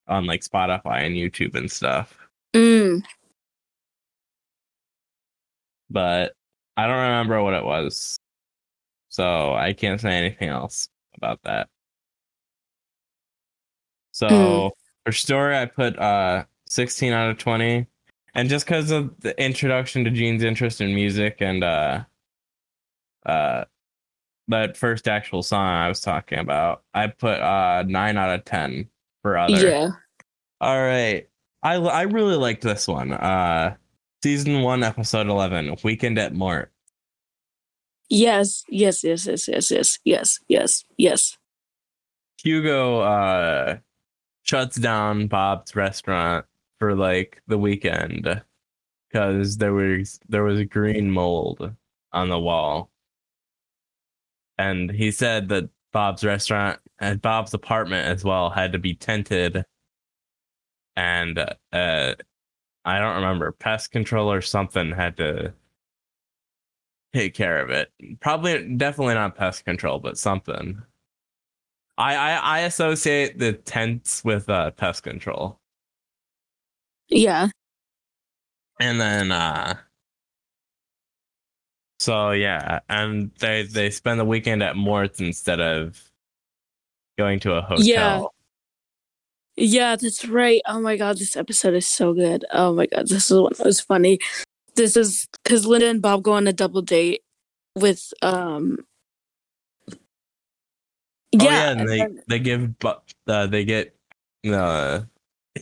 on like Spotify and YouTube and stuff. Mm. But I don't remember what it was. So I can't say anything else about that. So Hmm. for story, I put uh 16 out of 20. And just because of the introduction to Gene's interest in music and uh uh that first actual song I was talking about, I put uh 9 out of 10 for other. Yeah. All right. I I really liked this one. Uh season 1 episode 11, Weekend at Mort. Yes. Yes. Yes. Yes. Yes. Yes. Yes. Yes. Yes. Hugo uh shuts down Bob's restaurant for like the weekend because there was there was green mold on the wall. And he said that Bob's restaurant and Bob's apartment as well had to be tented and uh I don't remember pest control or something had to take care of it. Probably definitely not pest control, but something. I, I I associate the tents with uh pest control. Yeah. And then uh so yeah, and they they spend the weekend at Mort's instead of going to a hotel. Yeah. Yeah, that's right. Oh my god, this episode is so good. Oh my god, this is one that was funny. This is because Linda and Bob go on a double date with um. Oh, yeah, Yeah, and and they then they give uh they get uh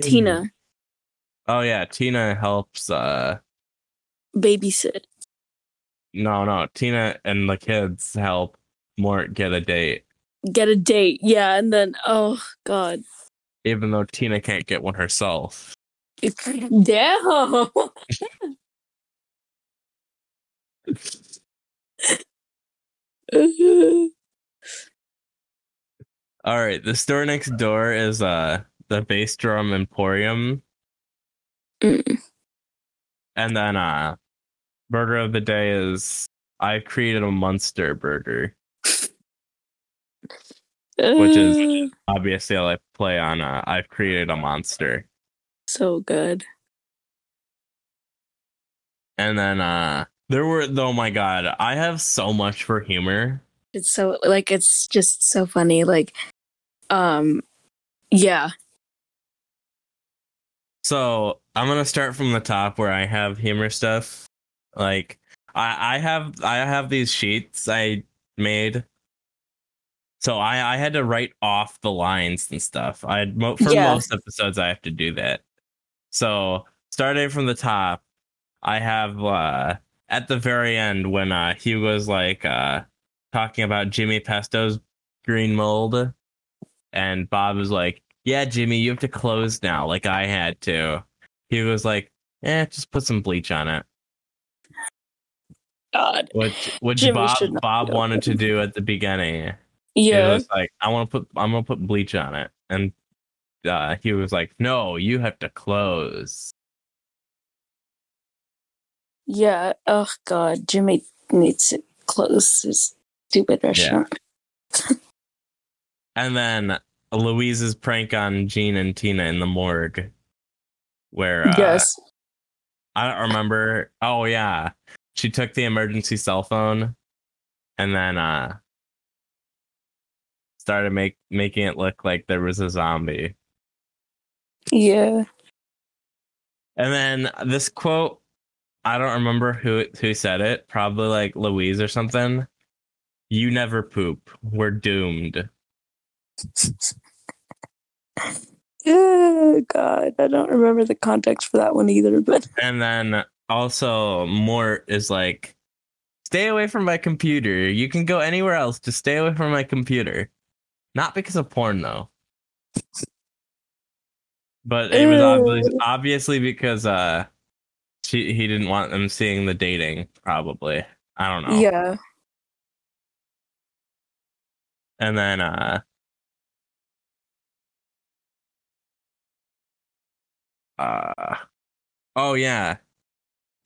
Tina Oh yeah, Tina helps uh babysit. no no, Tina and the kids help Mort get a date. Get a date, yeah, and then oh god, Even though Tina can't get one herself. damn. All right, the store next door is uh the bass drum emporium, Mm. and then uh burger of the day is I created a monster burger. Which is- Obviously, I play on uh, I've created a monster, so good. and then uh there were oh my god, I have so much for humor. It's so like it's just so funny. Like, um, yeah, So I'm gonna start from the top where I have humor stuff. Like I I have I have these sheets I made. So I I had to write off the lines and stuff. I mo- for Yeah. most episodes I have to do that. So starting from the top, I have uh at the very end when uh Hugo's like uh talking about Jimmy Pesto's green mold and Bob is like, "Yeah, Jimmy, you have to close now like I had to." He was like, "Eh, just put some bleach on it." God, Which which Jimmy Bob Bob wanted to do at the beginning. Yeah, It was like, "I want to put I'm going to put bleach on it." And uh he was like, "No, you have to close." yeah. Oh God, Jimmy needs to close his Stupid restaurant. And then Louise's prank on Gene and Tina in the morgue, where uh, yes. I don't remember. Oh yeah, she took the emergency cell phone, and then uh started make making it look like there was a zombie. Yeah. And then this quote, I don't remember who who said it. Probably like Louise or something. You never poop. We're doomed. Oh God, I don't remember the context for that one either. But And then also Mort is like, stay away from my computer. You can go anywhere else. Just stay away from my computer. Not because of porn though. But it was obviously, obviously because uh she he didn't want them seeing the dating, probably. I don't know. yeah, And then uh uh oh yeah.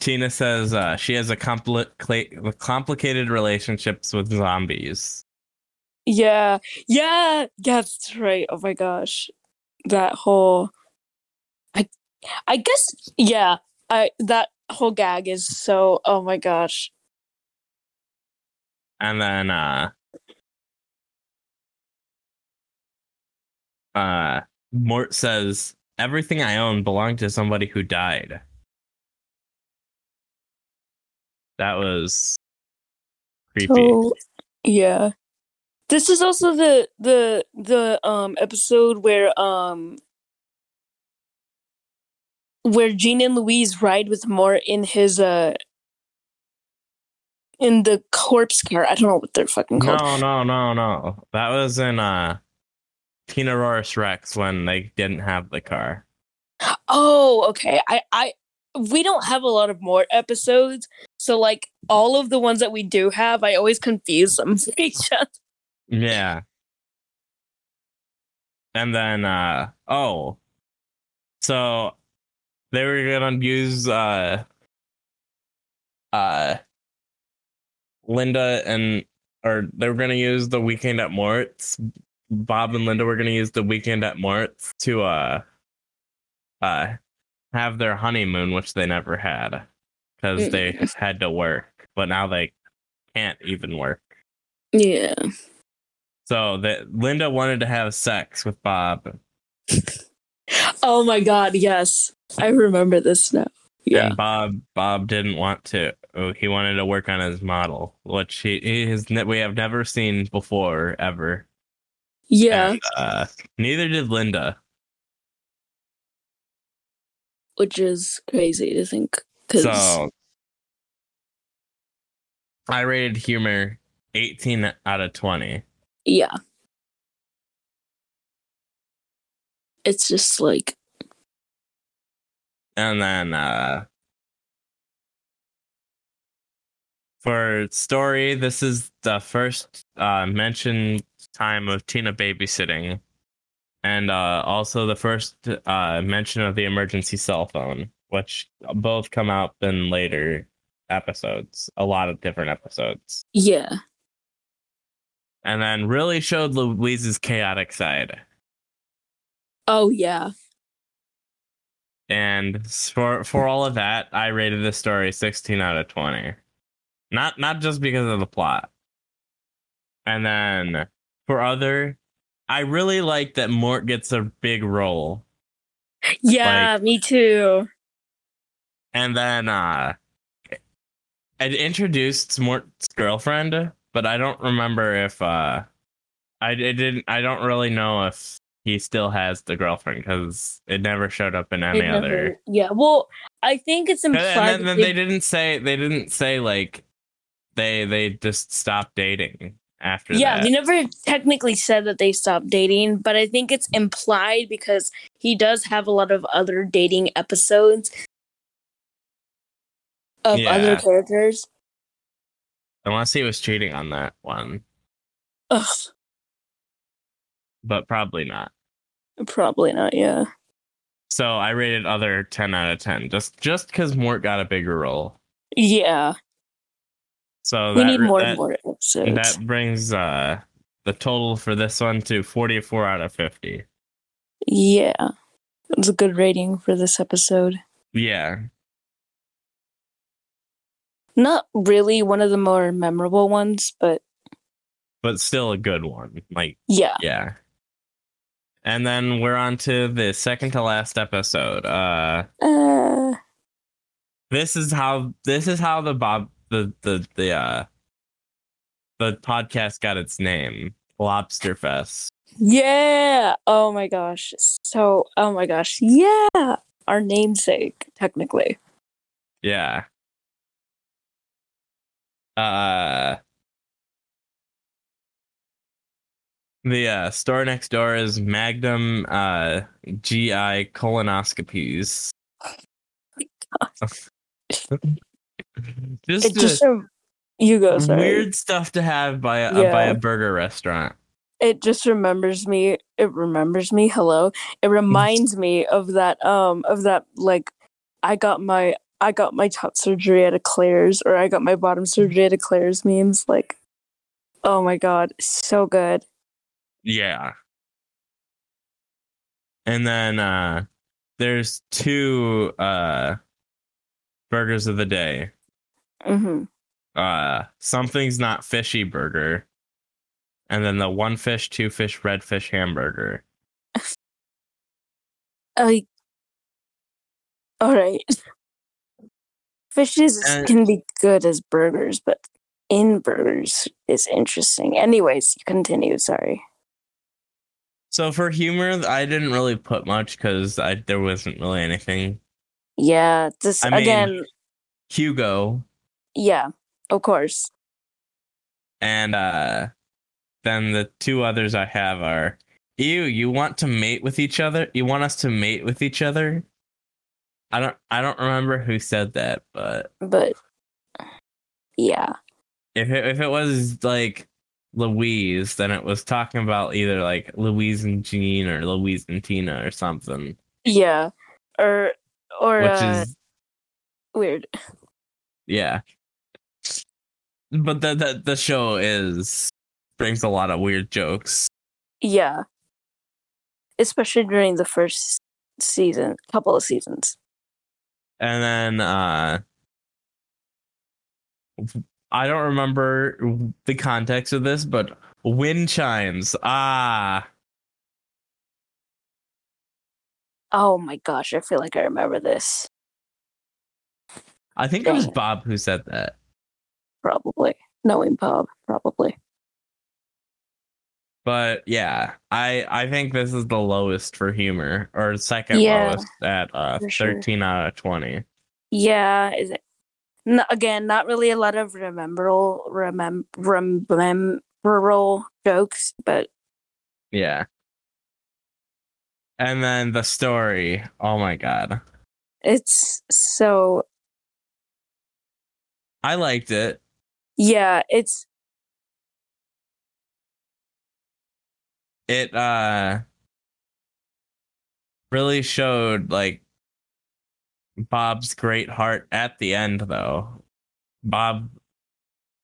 Tina says uh she has a compli- complicated relationships with zombies. Yeah, yeah, yeah. That's right. Oh my gosh, that whole. I, I guess yeah. I that whole gag is so. Oh my gosh. And then uh uh Mort says everything I own belonged to somebody who died. That was creepy. So yeah. This is also the the the um episode where um where Gene and Louise ride with Mort in his uh in the corpse car. I don't know what they're fucking called. No, no, no, no. That was in uh Tina Roris Rex when they didn't have the car. Oh, okay. I I we don't have a lot of Mort episodes, so like all of the ones that we do have, I always confuse them for each other. Yeah. And then uh oh. So they were gonna use uh uh Linda and or they were gonna use the weekend at Mort's. Bob and Linda were gonna use the weekend at Mort's to uh uh have their honeymoon, which they never had. Because they had to work. But now they can't even work. Yeah. So that Linda wanted to have sex with Bob, Oh my god, yes. I remember this now. Yeah. and Bob Bob didn't want to. Oh, He wanted to work on his model, which he, he has ne- we have never seen before ever. Yeah. And, uh, neither did Linda. Which is crazy to think. Cause So I rated humor 18 out of 20. Yeah. It's just like And then uh for story, this is the first uh mentioned time of Tina babysitting. And uh also the first uh mention of the emergency cell phone, which both come out in later episodes, a lot of different episodes. yeah. And then really showed Louise's chaotic side. Oh yeah. And for for all of that, I rated the story 16 out of 20. Not not just because of the plot. And then for other, I really like that Mort gets a big role. Yeah, me too. And then uh it introduced Mort's girlfriend, but I don't remember if uh I it didn't I don't really know if he still has the girlfriend because it never showed up in any never- other Yeah. Well, I think it's implied. and then, then they- they didn't say they didn't say like they they just stopped dating after yeah, that. they never technically said that they stopped dating, but I think it's implied because he does have a lot of other dating episodes of Yeah. other characters. Unless he was cheating on that one, Ugh, but probably not. probably not. Yeah. So I rated other ten out of ten just just because Mort got a bigger role. Yeah. So we that, need more that, and more. episodes. That brings uh the total for this one to 44 out of 50. yeah, it's a good rating for this episode. Yeah. Not really one of the more memorable ones, but But still a good one. Like yeah. yeah. And then we're on to the second to last episode. Uh Uh, this is how this is how the Bob the the the uh the podcast got its name. Lobster Fest. yeah. Oh my gosh. So, oh my gosh. Yeah. Our namesake, technically. Yeah. Uh the uh, store next door is Magnum uh GI colonoscopies. just, It just rem- you go. Sorry. weird stuff to have by a by a burger restaurant. It just remembers me. It remembers me. Hello. It reminds me of that. Um. Of that. Like, I got my. I got my top surgery at a Claire's, or I got my bottom surgery at a Claire's memes. Like, oh my god, so good. Yeah. And then uh there's two uh burgers of the day. hmm Uh something's not fishy burger. And then the one fish, two fish, red fish hamburger. Like, all right. Fishes And- can be good as burgers, but in burgers is interesting. Anyways, continue. Sorry. So for humor, I didn't really put much because I there wasn't really anything. Yeah. This I mean- again. Hugo Yeah. Of course. and uh then the two others I have are Ew, you want to mate with each other? You want us to mate with each other? I don't I don't remember who said that, but But yeah. if it, if it was like Louise, then it was talking about either like Louise and Gene or Louise and Tina or something, Yeah. Or or which uh, is weird. yeah. But the, the the show is brings a lot of weird jokes. Yeah. Especially during the first season, couple of seasons. And then uh I don't remember the context of this, but wind chimes. Ah, Oh my gosh, I feel like I remember this. I think it was Bob who said that. Probably. Knowing Bob, probably. But yeah, I I think this is the lowest for humor, or second Yeah, lowest at uh, for sure. 13 out of 20. Yeah, is it no, again, not really a lot of rememberable remem rememberable jokes, but Yeah. And then the story. Oh my god. it's so I liked it. yeah, it's It uh really showed like Bob's great heart at the end though. Bob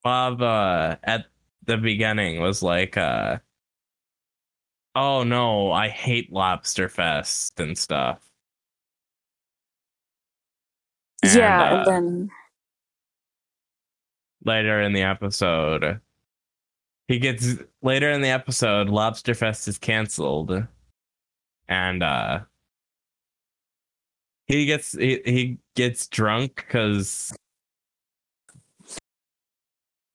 Bob uh at the beginning was like uh oh no, I hate Lobster Fest and stuff. And, yeah, uh, and then later in the episode. He gets later in the episode, Lobster Fest is canceled, and uh, he gets he, he gets drunk because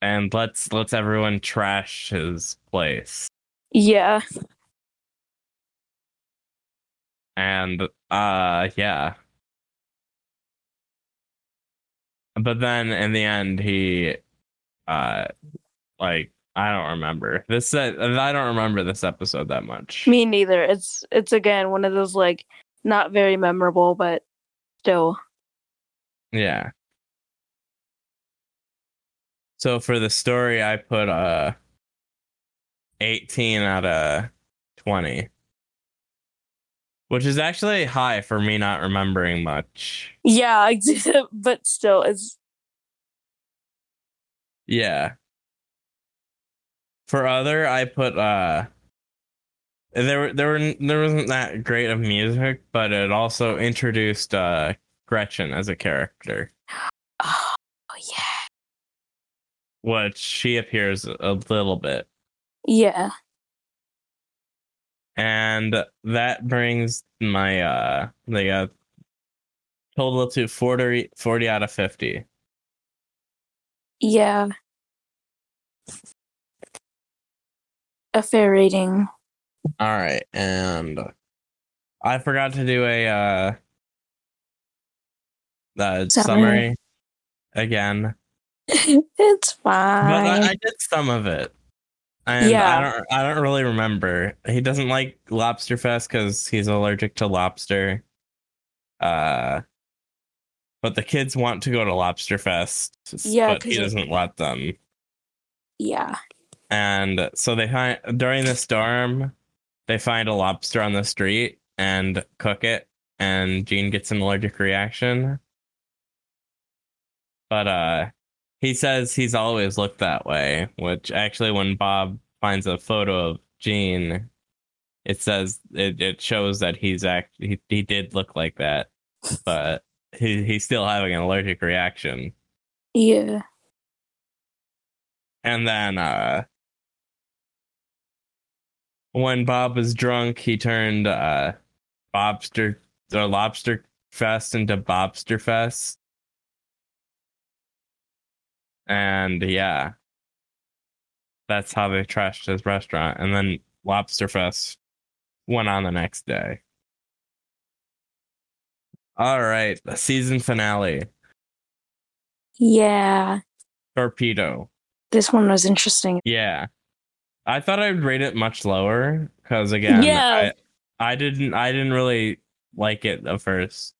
and let's let's everyone trash his place, yeah, and uh, yeah. But then in the end, he uh, like I don't remember this. uh, I don't remember this episode that much. me neither. It's it's again one of those like not very memorable, but still. Yeah. So for the story, I put uh 18 out of 20. Which is actually high for me not remembering much. Yeah, but still, it's Yeah. For other, I put uh, there there were there wasn't that great of music, but it also introduced uh Gretchen as a character, Oh yeah. which she appears a little bit, Yeah. and that brings my uh the uh total to 40, 40 out of fifty. Yeah. A fair rating. All right, and I forgot to do a uh the Summary. summary again, it's but fine. I, I did some of it, and Yeah. I don't I don't really remember. He doesn't like Lobster Fest because he's allergic to lobster. Uh, but the kids want to go to Lobster Fest, Yeah, but he 'cause it- doesn't let them. yeah. And so they find during the storm, they find a lobster on the street and cook it, and Gene gets an allergic reaction. But uh he says he's always looked that way, which actually when Bob finds a photo of Gene, it says it, it shows that he's act he, he did look like that, but he he's still having an allergic reaction. Yeah. And then uh when Bob was drunk, he turned uh Bobster or Lobster Fest into Bobster Fest. And yeah. That's how they trashed his restaurant. And then Lobster Fest went on the next day. All right, the season finale. Yeah. Torpedo. This one was interesting. Yeah. I thought I'd rate it much lower because again, Yeah. I, I didn't I didn't really like it the first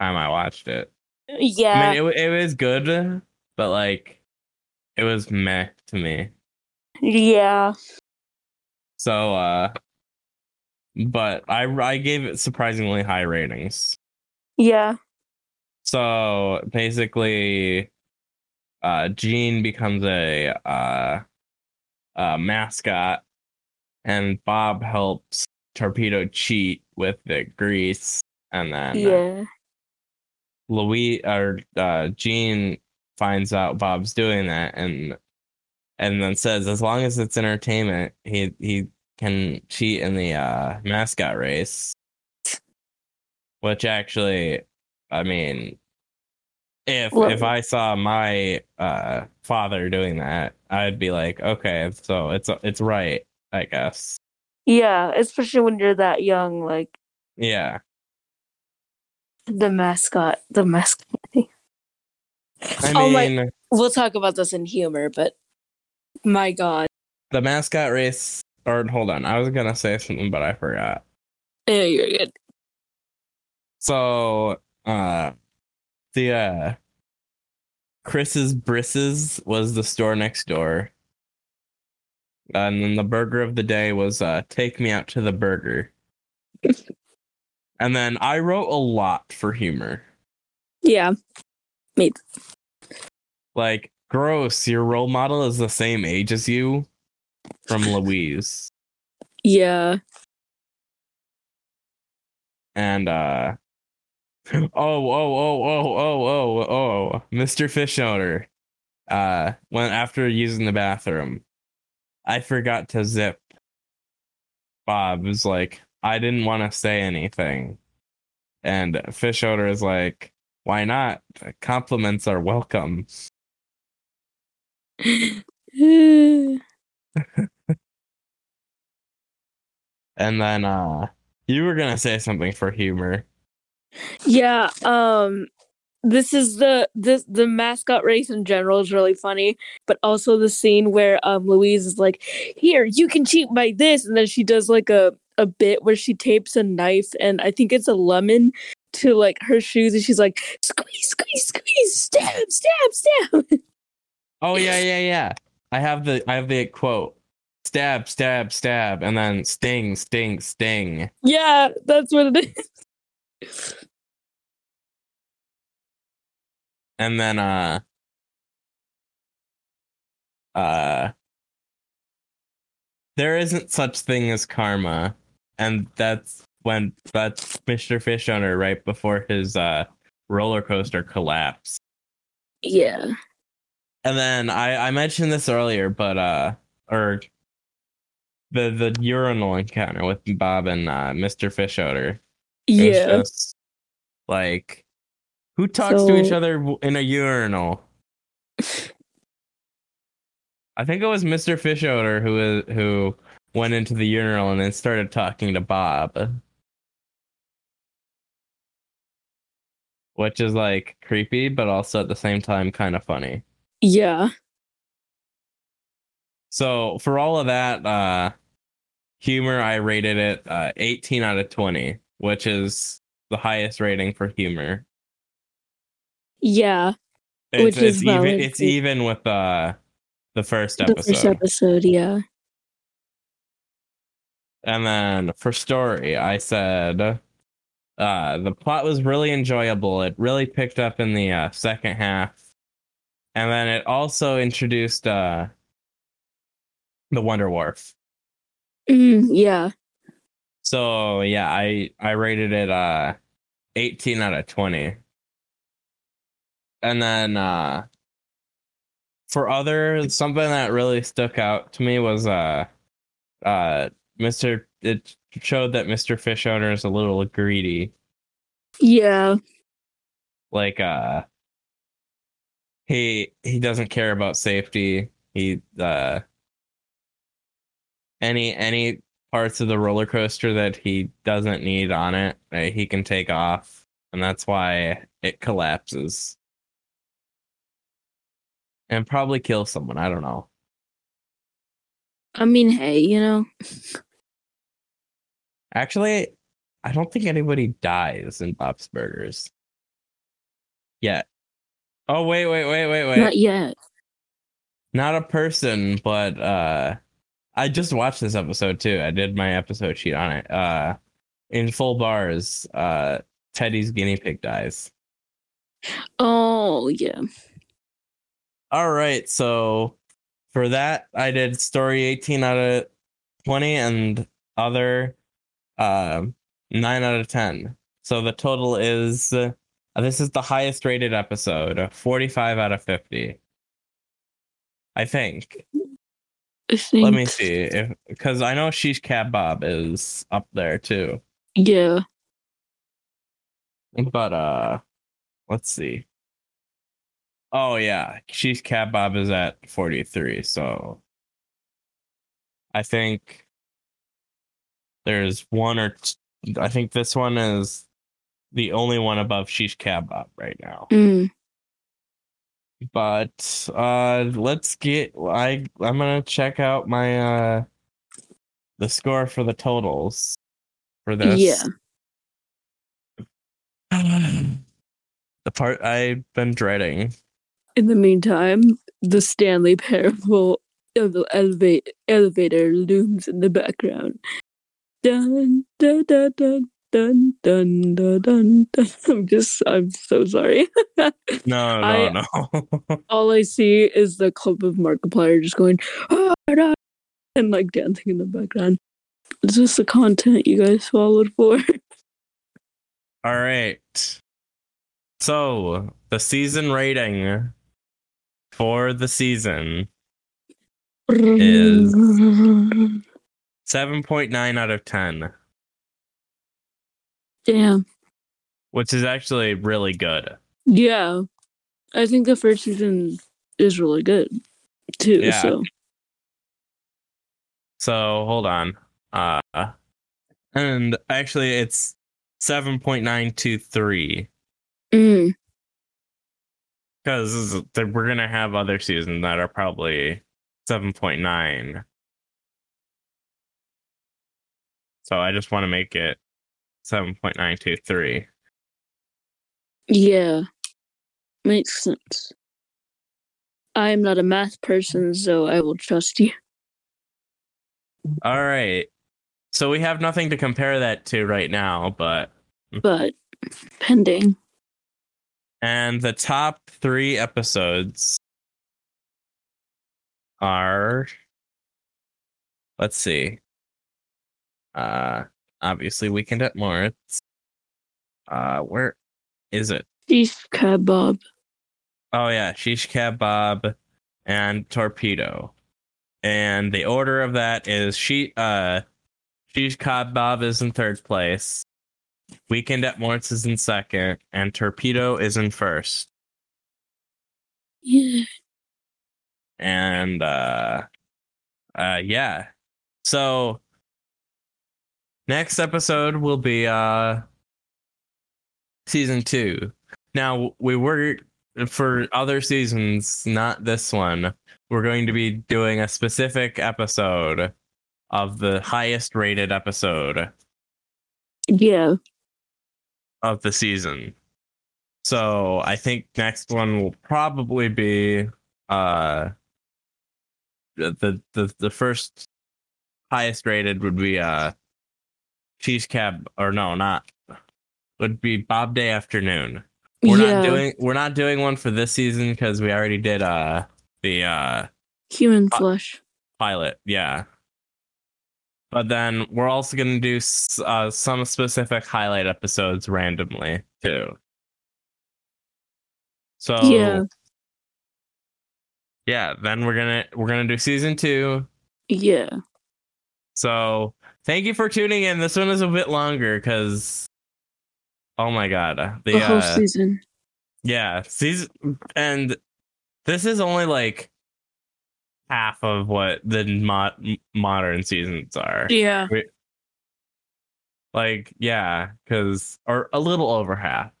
time I watched it. Yeah. I mean, it it was good, but like it was meh to me. yeah. So uh but I I gave it surprisingly high ratings. Yeah. So basically uh Gene becomes a uh uh mascot and Bob helps Torpedo cheat with the grease and then Yeah. Louis or uh Gene finds out Bob's doing that and and then says as long as it's entertainment he he can cheat in the uh mascot race which actually I mean if Well- if I saw my uh father doing that I'd be like okay so it's it's right I guess Yeah. Especially when you're that young, like yeah the mascot. The mascot. I Oh my- mean We'll talk about this in humor, but my god. the mascot race or hold on I was gonna say something but I forgot Yeah, you're good. So, uh, the uh, Chris's Brisses was the store next door, and then the burger of the day was uh, "Take Me Out to the Burger." and then I wrote a lot for humor, Yeah. Me. Like "Gross, your role model is the same age as you," from Louise, Yeah. and uh. Oh, oh, oh, oh, oh, oh, oh, Mr. Fischoeder. Uh, when after using the bathroom, I forgot to zip. Bob was like, I didn't want to say anything. And Fischoeder is like, why not? Compliments are welcome. And then, uh, you were gonna say something for humor. Yeah, um this is the this the mascot race in general is really funny, but also the scene where um Louise is like, "Here, you can cheat by this," and then she does like a a bit where she tapes a knife and I think it's a lemon to like her shoes, and she's like, "Squeeze, squeeze, squeeze, stab, stab, stab." Oh yeah, yeah, yeah. I have the I have the quote. Stab, stab, stab, and then sting, sting, sting. yeah, that's what it is. and then uh uh there isn't such thing as karma, and that's when that's Mr. Fischoeder right before his uh roller coaster collapse. Yeah. And then I I mentioned this earlier, but uh or the the urinal encounter with Bob and uh, Mr. Fischoeder. Yeah. just, like who talks to each other in a urinal? I think it was Mr. Fischoeder who who went into the urinal and then started talking to Bob. Which is like creepy, but also at the same time kind of funny. Yeah. So for all of that uh humor, I rated it uh 18 out of 20, which is the highest rating for humor. Yeah. It's, Which is even valid, it's even with uh the first episode. The first episode, yeah. And then for story, I said uh the plot was really enjoyable. It really picked up in the uh, second half. And then it also introduced uh the Wonder Wharf. Mm, yeah. So yeah, I I rated it uh 18 out of 20. And then uh for other something that really stuck out to me was uh uh Mr. it showed that Mr. Fischoeder is a little greedy. Yeah. Like uh he he doesn't care about safety. He uh any any parts of the roller coaster that he doesn't need on it, uh, he can take off, and that's why it collapses. And probably kill someone. I don't know. I mean, hey, you know. Actually, I don't think anybody dies in Bob's Burgers. Yet. Oh wait, wait, wait, wait, wait. Not yet. Not a person, but uh I just watched this episode too. I did my episode sheet on it. Uh in full bars, uh Teddy's guinea pig dies. Oh, yeah. All right, so for that I did story 18 out of 20 and other uh 9 out of 10. So the total is uh, this is the highest rated episode, 45 out of 50. I think. I think. Let me see if because I know she's Sheesh Bob is up there too. Yeah. But uh let's see. Oh yeah, Sheesh Bob is at 43, so I think there's one or t- I think this one is the only one above Sheesh Cab Bob right now. Mm. But uh let's get I I'm gonna check out my uh the score for the totals for this. Yeah. the part I've been dreading. In the meantime, the Stanley Parable of the elevate, elevator looms in the background. Dun dun dun dun dun dun dun dun. dun. I'm just, I'm so sorry. No, no, I- no. All I see is the clip of Markiplier just going "Ah, ah," and like dancing in the background. Is this the content you guys followed for? All right. So the season rating for the season Is- 7.9 out of 10, Damn. which is actually really good. Yeah. I think the first season is really good too. Yeah. So So hold on. Uh and actually it's 7.923 mm, because we're going to have other seasons that are probably 7.9. So I just want to make it 7.923. yeah. Makes sense. I am not a math person, so I will trust you. All right. So we have nothing to compare that to right now, but But pending. And the top 3 episodes are let's see. Uh, obviously, Weekend at Mort's. Uh, where is it? Beef kebab. Oh yeah, shish kebab and torpedo. And the order of that is she uh shish kebab is in third place. Weekend at Mort's is in second, and torpedo is in first. Yeah. And uh uh yeah. So next episode will be uh season two. Now we were for other seasons, not this one, we're going to be doing a specific episode of the highest rated episode Yeah. Of the season. So I think next one will probably be uh the the the first highest rated would be uh cheese cab or no not would be Bob Day afternoon. We're yeah. not doing we're not doing one for this season because we already did uh the uh human flesh. pilot, yeah. But then we're also gonna do uh, some specific highlight episodes randomly too. So Yeah. yeah, then we're gonna we're gonna do season two. Yeah. So thank you for tuning in. This one is a bit longer because oh my god, uh, The the whole uh, season. Yeah, season and this is only like half of what the mo- modern seasons are. Yeah. Like, yeah, because or a little over half.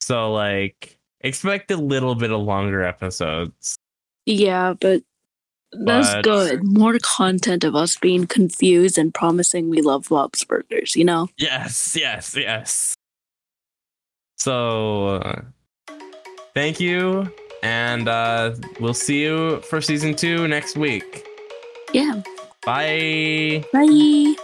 So like, expect a little bit of longer episodes. Yeah, but that's But- good. More content of us being confused and promising we love Bob's Burgers, you know? Yes, yes, yes. So, uh, thank you, and uh, we'll see you for season two next week. Yeah. Bye. Bye.